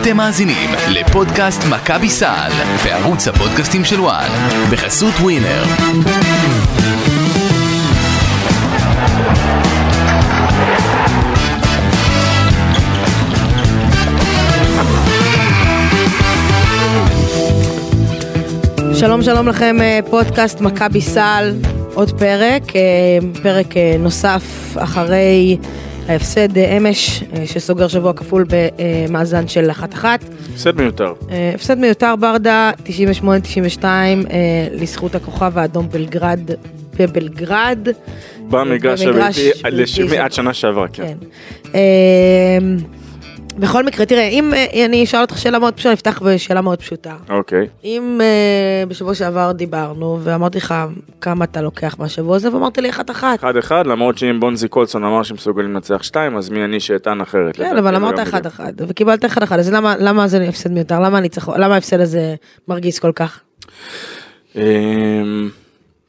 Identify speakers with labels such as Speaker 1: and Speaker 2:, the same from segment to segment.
Speaker 1: אתם מאזינים לפודקאסט מכבי סל בערוץ הפודקאסטים של וואן בחסות ווינר.
Speaker 2: שלום שלום לכם, אה, פודקאסט מכבי סל, עוד פרק, אה, פרק אה, נוסף אחרי ההפסד אה, אמש, אה, שסוגר שבוע כפול במאזן של אחת אחת.
Speaker 3: הפסד מיותר.
Speaker 2: אה, הפסד מיותר ברדה, 98-92, אה, לזכות הכוכב האדום בלגרד בבלגרד.
Speaker 3: במגרש הביתי, עד שנה שעברה, כן.
Speaker 2: כן. בכל מקרה, תראה, אם אה, אני אשאל אותך שאלה מאוד פשוטה, נפתח בשאלה מאוד פשוטה.
Speaker 3: אוקיי.
Speaker 2: אם uh, בשבוע שעבר דיברנו ואמרתי לך כמה אתה לוקח מהשבוע הזה ואמרת לי אחת אחת.
Speaker 3: אחד אחד, למרות שאם בונזי קולסון אמר שמסוגלים לנצח שתיים, אז מי אני שאטען אחרת.
Speaker 2: כן, אבל אמרת
Speaker 3: גם
Speaker 2: אחד
Speaker 3: בדיוק.
Speaker 2: אחת וקיבלת אחד אז למה למה זה הפסד מיותר למה ההפסד הזה מרגיז כל כך.
Speaker 3: אמ,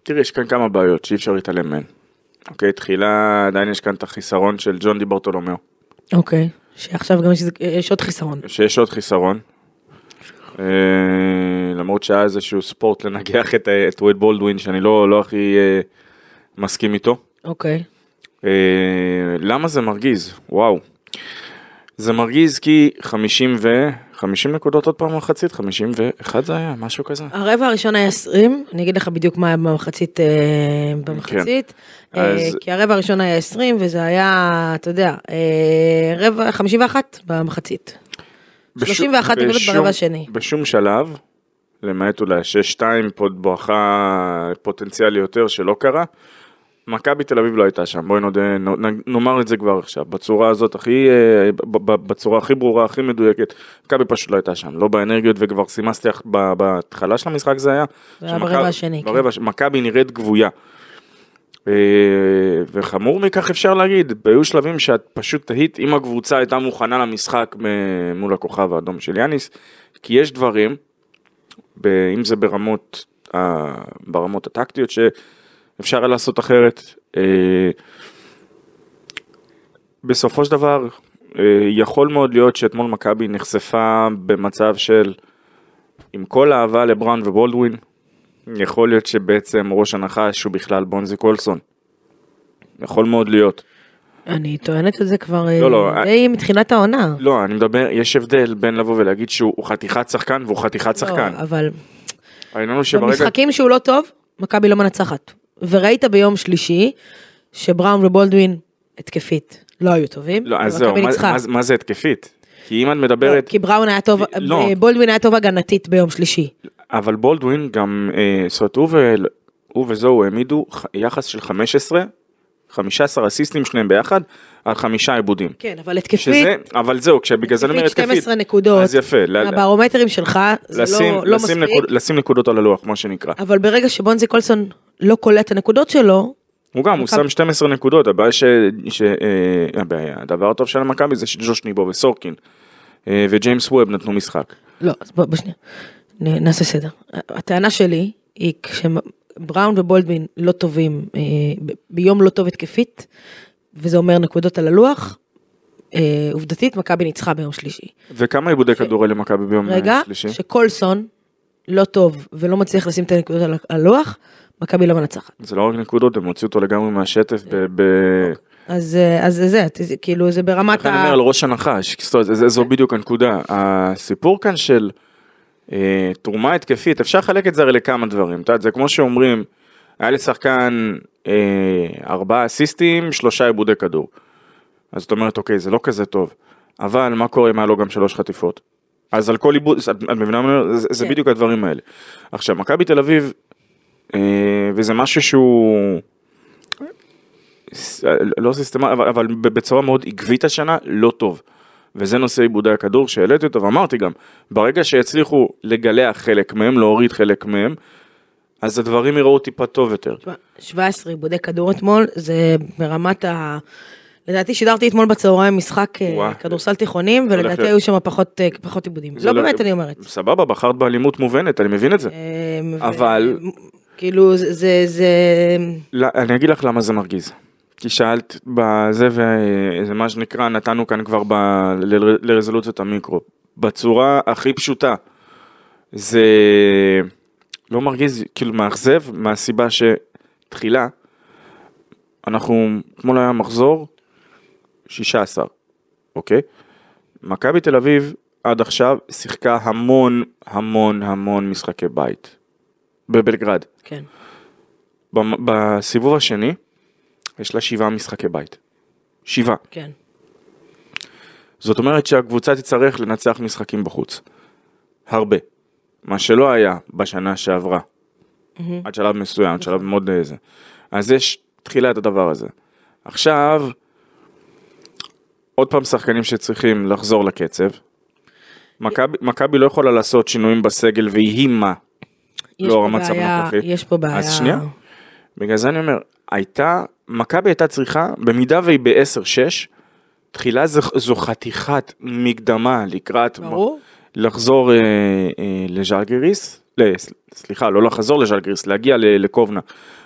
Speaker 3: תראי, יש כאן כמה בעיות שאי אפשר להתעלם מהן. אוקיי, תחילה עדיין יש כאן את החיסרון של ג'ון די ברטולומיאו,
Speaker 2: אוקיי. שעכשיו גם יש, יש עוד חיסרון.
Speaker 3: שיש עוד חיסרון. אה, למרות שהיה איזשהו ספורט לנגח את, את וייד בולדווין, שאני לא, לא הכי אה, מסכים איתו.
Speaker 2: אוקיי.
Speaker 3: אה, למה זה מרגיז? וואו. זה מרגיז כי 50 ו... 50 נקודות עוד פעם במחצית? 51 זה היה? משהו כזה?
Speaker 2: הרבע הראשון היה 20 אני אגיד לך בדיוק מה היה במחצית אה, במחצית.
Speaker 3: כן.
Speaker 2: אה,
Speaker 3: אז-
Speaker 2: כי הרבע הראשון היה 20 וזה היה אתה יודע אה, רבע 51 במחצית. 31 נקודות
Speaker 3: בשום-
Speaker 2: ברבע השני.
Speaker 3: בשום שלב, למעט אולי 6-2 פה בואכה פוטנציאלי יותר שלא קרה, מכבי תל אביב לא הייתה שם, בואי נודה, נאמר את זה כבר עכשיו, בצורה הזאת הכי, אה, בצורה הכי ברורה, הכי מדויקת, מכבי פשוט לא הייתה שם, לא באנרגיות וכבר סימסתי בהתחלה של המשחק זה היה,
Speaker 2: זה היה ברבע השני, כן.
Speaker 3: ברבע, ש- מכבי נראית גבויה. אה, וחמור מכך אפשר להגיד, היו שלבים שאת פשוט תהית אם הקבוצה הייתה מוכנה למשחק מול הכוכב האדום של יאניס, כי יש דברים, אם זה ברמות, ה- ברמות הטקטיות, שאפשר היה לעשות אחרת. אה, בסופו של דבר, אה, יכול מאוד להיות שאתמול מכבי נחשפה במצב של, עם כל האהבה לבראון ובולדווין, יכול להיות שבעצם ראש הנחש הוא בכלל בונזי קולסון. יכול מאוד להיות.
Speaker 2: אני טוענת את זה כבר אה,
Speaker 3: לא, לא,
Speaker 2: די מתחילת העונה.
Speaker 3: לא, אני מדבר, יש הבדל בין לבוא ולהגיד שהוא חתיכת שחקן והוא חתיכת שחקן.
Speaker 2: לא, אבל
Speaker 3: העניין הוא שברגע...
Speaker 2: במשחקים שהוא לא טוב, מכבי לא מנצחת. וראית ביום שלישי שבראון ובולדווין התקפית לא היו טובים.
Speaker 3: לא, אז זהו, מה-. מה- מה זה התקפית? כי אם את
Speaker 2: לא,
Speaker 3: מדברת,
Speaker 2: כי בראון היה טוב,
Speaker 3: לא.
Speaker 2: אה, בולדווין היה טוב הגנתית ביום שלישי.
Speaker 3: אבל בולדווין גם, אה, זאת אומרת, הוא וזהו העמידו יחס של 15, 15 אסיסטים שניהם ביחד, על חמישה עיבודים.
Speaker 2: כן, אבל התקפית,
Speaker 3: שזה, אבל זהו, כשבגלל זה אני אומר
Speaker 2: התקפית
Speaker 3: התקפית.
Speaker 2: 12 נקודות.
Speaker 3: אז יפה,
Speaker 2: הברומטרים שלך זה
Speaker 3: לשים,
Speaker 2: לא- לא
Speaker 3: לשים,
Speaker 2: מספיק.
Speaker 3: נקוד, לשים נקודות על הלוח, מה שנקרא.
Speaker 2: אבל ברגע שבונזי קולסון לא קולט את הנקודות שלו,
Speaker 3: הוא גם, הוא שם 12 נקודות, הבעיה ש... ש אה, הבעיה, הדבר הטוב של מכבי זה שג'וש ניבו וסורקין אה, וג'יימס ווב נתנו משחק.
Speaker 2: לא, אז בוא, בוא שנייה, נעשה סדר. הטענה שלי היא כשבראון ובולדווין לא טובים, אה, ביום לא טוב התקפית, וזה אומר נקודות על הלוח, אה, עובדתית מכבי ניצחה ביום שלישי.
Speaker 3: וכמה עיבודי כדורי למכבי ביום אה,
Speaker 2: רגע,
Speaker 3: שלישי?
Speaker 2: שקולסון לא טוב ולא מצליח לשים את הנקודות על הלוח, מכבי לא מנצחת.
Speaker 3: זה לא רק נקודות, הם הוציאו אותו לגמרי מהשטף ב... ב...
Speaker 2: אז אה, אז זה, כאילו זה ברמת
Speaker 3: איך אני אומר על ראש הנחש, זו בדיוק הנקודה. הסיפור כאן של תרומה התקפית, אפשר לחלק את זה הרי לכמה דברים, את יודעת, זה כמו שאומרים, היה לשחקן אה, ארבעה אסיסטים, שלושה עיבודי כדור. אז זאת אומרת, אוקיי, זה לא כזה טוב, אבל מה קורה אם היה לו גם שלוש חטיפות? אז על כל עיבוד, את, מבינה מה אני אומר? זה, זה
Speaker 2: כן.
Speaker 3: בדיוק הדברים האלה. עכשיו, מכבי תל אביב, אה, וזה משהו שהוא... ס- לא סיסטמה, אבל, אבל בצורה מאוד עקבית השנה, לא טוב. וזה נושא עיבודי הכדור שהעליתי אותו, ואמרתי גם, ברגע שיצליחו לגלח חלק מהם, להוריד חלק מהם, אז הדברים יראו טיפה טוב יותר.
Speaker 2: תשמע, 17 עיבודי כדור אתמול, זה ברמת ה... לדעתי שידרתי אתמול בצהריים משחק אה. כדורסל תיכונים, ולדעתי היו שם פחות אה, פחות עיבודים. לא באמת אני אומרת.
Speaker 3: סבבה, בחרת באלימות מובנת, אני מבין את זה.
Speaker 2: אה,
Speaker 3: אבל-
Speaker 2: כאילו זה-
Speaker 3: אני אגיד לך למה זה מרגיז. כי שאלת בזה וזה מה שנקרא נתנו כאן כבר ב, ל, לרזולוציות המיקרו. בצורה הכי פשוטה. זה לא מרגיז, כאילו מאכזב, מהסיבה שתחילה, אנחנו, אתמול היה מחזור 16, אוקיי? מכבי תל אביב עד עכשיו שיחקה המון המון המון משחקי בית בבלגרד.
Speaker 2: כן.
Speaker 3: בסיבוב השני יש לה שבעה משחקי בית. שבעה.
Speaker 2: כן.
Speaker 3: זאת אומרת שהקבוצה תצטרך לנצח משחקים בחוץ. הרבה. מה שלא היה בשנה שעברה. עד שלב מסוים, עד שלב מאוד אה, זה. אז יש תחילה את הדבר הזה. עכשיו, עוד פעם שחקנים שצריכים לחזור לקצב. מכבי- לא יכולה לעשות שינויים בסגל ויהי מה.
Speaker 2: יש
Speaker 3: לאור
Speaker 2: פה
Speaker 3: המצב
Speaker 2: בעיה-
Speaker 3: הנוכחי.
Speaker 2: יש פה בעיה.
Speaker 3: אז שנייה. בגלל זה אני אומר, הייתה, מכבי הייתה צריכה, במידה והיא ב-10-6, תחילה זו, זו חתיכת מקדמה לקראת,
Speaker 2: ברור.
Speaker 3: לחזור אה, אה, לז'לגיריס, לא, ס- סליחה, לא לחזור לז'לגיריס, להגיע ל- לקובנה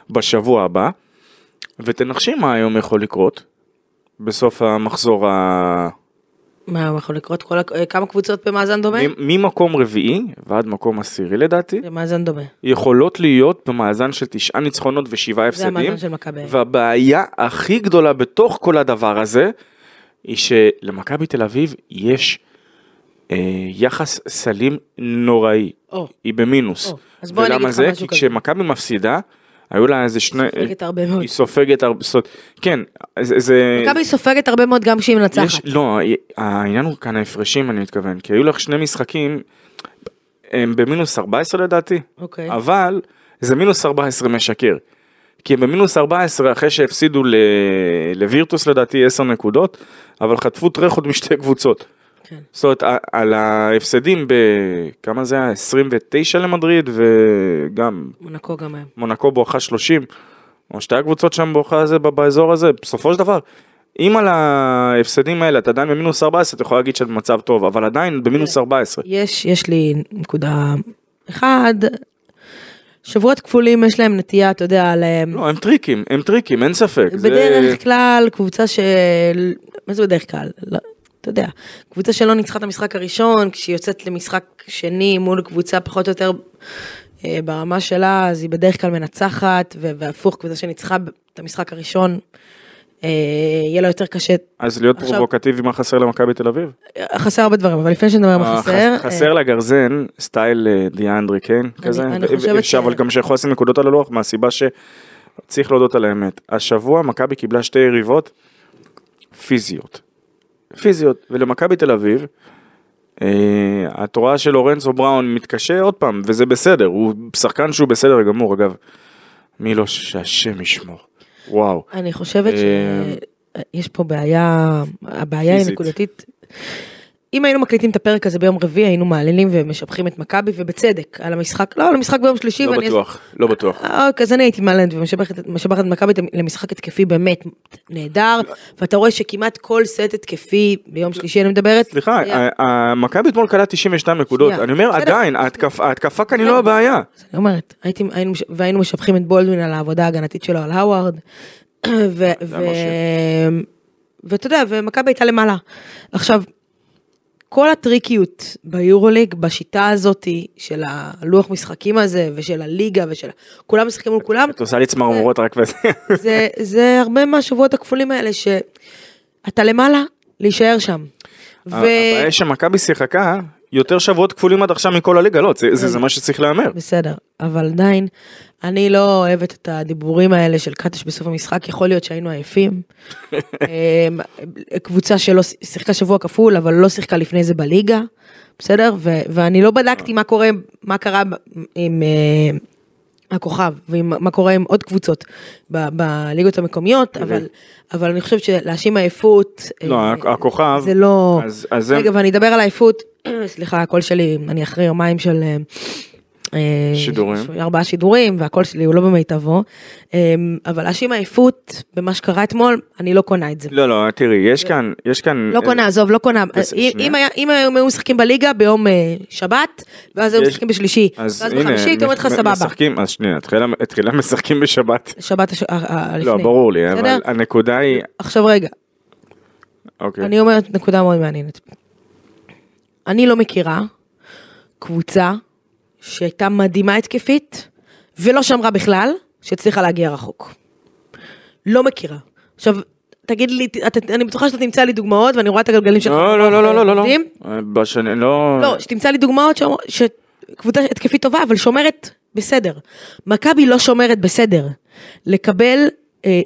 Speaker 3: בשבוע הבא, ותנחשי מה היום יכול לקרות בסוף המחזור ה...
Speaker 2: מה יכול לקרות? כל ה- כמה קבוצות במאזן דומה?
Speaker 3: ממקום רביעי ועד מקום עשירי לדעתי,
Speaker 2: במאזן דומה.
Speaker 3: יכולות להיות במאזן של תשעה ניצחונות ושבעה
Speaker 2: זה
Speaker 3: הפסדים.
Speaker 2: המאזן של מכבי.
Speaker 3: והבעיה הכי גדולה בתוך כל הדבר הזה, היא שלמכבי תל אביב יש אה, יחס סלים נוראי.
Speaker 2: או.
Speaker 3: היא במינוס.
Speaker 2: או, אז בוא אני אגיד
Speaker 3: ולמה
Speaker 2: לך
Speaker 3: זה?
Speaker 2: משהו
Speaker 3: כי
Speaker 2: כזה.
Speaker 3: כשמכבי מפסידה, היו לה איזה שני...
Speaker 2: סופגת הרבה מאוד.
Speaker 3: היא סופגת הרבה... כן, זה...
Speaker 2: מכבי סופגת הרבה מאוד גם כשהיא
Speaker 3: יש,
Speaker 2: מנצחת.
Speaker 3: לא, העניין הוא כאן ההפרשים אני מתכוון, כי היו לך שני משחקים, הם במינוס 14 לדעתי,
Speaker 2: אוקיי.
Speaker 3: אבל זה מינוס 14 משקר. כי הם במינוס 14 אחרי שהפסידו ל... לווירטוס לדעתי 10 נקודות, אבל חטפו טרחות משתי קבוצות.
Speaker 2: כן.
Speaker 3: זאת אומרת, על ההפסדים בכמה זה היה? 29 למדריד וגם
Speaker 2: מונקו גם היום.
Speaker 3: מונקו בואכה 30, או שתי הקבוצות שם בואכה הזה באזור הזה, בסופו של דבר, אם על ההפסדים האלה אתה עדיין במינוס 14, אתה יכול להגיד שאת במצב טוב, אבל עדיין במינוס 14.
Speaker 2: יש, יש לי נקודה. אחד, שבועות כפולים יש להם נטייה, אתה יודע, ל...
Speaker 3: לא, הם טריקים, הם טריקים, אין ספק. זה-
Speaker 2: בדרך כלל קבוצה של... מה זה בדרך כלל? אתה יודע, קבוצה שלא ניצחה את המשחק הראשון, כשהיא יוצאת למשחק שני מול קבוצה פחות או יותר אה, ברמה שלה, אז היא בדרך כלל מנצחת, והפוך, קבוצה שניצחה את המשחק הראשון, אה, יהיה לה יותר קשה.
Speaker 3: אז להיות
Speaker 2: עכשיו-
Speaker 3: פרובוקטיבי מה חסר למכבי תל אביב?
Speaker 2: חסר הרבה דברים, אבל לפני שנדבר מה
Speaker 3: אה,
Speaker 2: חסר,
Speaker 3: חס- חסר לה גרזן, סטייל אה, דיאנדרי קיין כזה,
Speaker 2: אני חושבת ש-
Speaker 3: אבל גם שיכול לשים נקודות על הלוח מהסיבה שצריך להודות על האמת. השבוע מכבי קיבלה שתי יריבות פיזיות. פיזיות, ולמכבי תל אביב, אה, את רואה שלורנזו בראון מתקשה עוד פעם, וזה בסדר, הוא שחקן שהוא בסדר גמור, אגב, מי לא, שהשם ישמור, וואו.
Speaker 2: אני חושבת
Speaker 3: אה,
Speaker 2: שיש פה בעיה, הבעיה היא. נקודתית. אם היינו מקליטים את הפרק הזה ביום רביעי היינו מעלילים ומשבחים את מכבי ובצדק על המשחק, לא על המשחק ביום שלישי.
Speaker 3: לא בטוח, לא בטוח.
Speaker 2: אוקיי, אז אני הייתי מעלנת ומשבחת משבחת את מכבי למשחק התקפי באמת נהדר, ואתה רואה שכמעט כל סט התקפי ביום שלישי אני מדברת.
Speaker 3: סליחה,
Speaker 2: היה-
Speaker 3: מכבי אתמול קלט 92 נקודות, אני אומר. עדיין, ההתקפ- ההתקפה כאן היא לא הבעיה.
Speaker 2: אז אני אומרת, הייתי, והיינו משבחים את בולדווין על העבודה ההגנתית שלו על האווארד. ואתה יודע, ומכבי הייתה למעלה. עכשיו, כל הטריקיות ביורוליג, בשיטה הזאת של הלוח משחקים הזה, ושל הליגה, ושל... כולם משחקים מול כולם,
Speaker 3: את עושה לי צמרמורות רק וזה.
Speaker 2: זה, זה הרבה מהשבועות הכפולים האלה, שאתה למעלה, להישאר שם. ו...
Speaker 3: הבעיה שמכבי שיחקה יותר שבועות כפולים עד עכשיו מכל הליגה, לא, זה- זה זה מה שצריך להיאמר.
Speaker 2: בסדר, אבל עדיין, אני לא אוהבת את הדיבורים האלה של קטש בסוף המשחק, יכול להיות שהיינו עייפים. אמ, קבוצה שלא שיחקה שבוע כפול, אבל לא שיחקה לפני זה בליגה, בסדר? ו- ואני לא בדקתי מה קורה, מה קרה ב- עם אה, הכוכב, ומה קורה עם עוד קבוצות ב- בליגות המקומיות, אבל, אבל אני חושבת שלהאשים עייפות,
Speaker 3: לא,
Speaker 2: אה,
Speaker 3: הכוכב,
Speaker 2: זה לא...
Speaker 3: אז- אז
Speaker 2: רגע, ואני אדבר על העייפות, סליחה, הקול שלי, אני אחרי יומיים של... אה, אה,
Speaker 3: שידורים.
Speaker 2: ארבעה שידורים והקול שלי הוא לא במיטבו, אה, אבל להאשים עייפות במה שקרה אתמול, אני לא קונה את זה.
Speaker 3: לא, לא, תראי, יש כאן, יש כאן...
Speaker 2: לא קונה, עזוב, לא קונה.
Speaker 3: בס-
Speaker 2: אם- היו משחקים בליגה ביום אה, שבת, ואז היו משחקים בשלישי,
Speaker 3: אז
Speaker 2: ואז בחמישי, הייתי אומרת לך סבבה.
Speaker 3: משחקים, אז שנייה, תחילה- משחקים בשבת.
Speaker 2: שבת לפני.
Speaker 3: לא, ברור לי, אבל? הנקודה היא,
Speaker 2: עכשיו רגע,
Speaker 3: אוקיי,
Speaker 2: אני אומרת נקודה מאוד מעניינת. אני לא מכירה קבוצה שהייתה מדהימה התקפית ולא שמרה בכלל, שהצליחה להגיע רחוק. לא מכירה. עכשיו, תגיד לי, אתה, אני בטוחה שאתה תמצא לי דוגמאות ואני רואה את הגלגלים שלך.
Speaker 3: לא, לא, לא, לא, לא, לא, לא.
Speaker 2: עובדים.
Speaker 3: בשני, לא...
Speaker 2: לא, שתמצא לי דוגמאות שקבוצה התקפית טובה, אבל שומרת בסדר. מכבי לא שומרת בסדר. לקבל אה,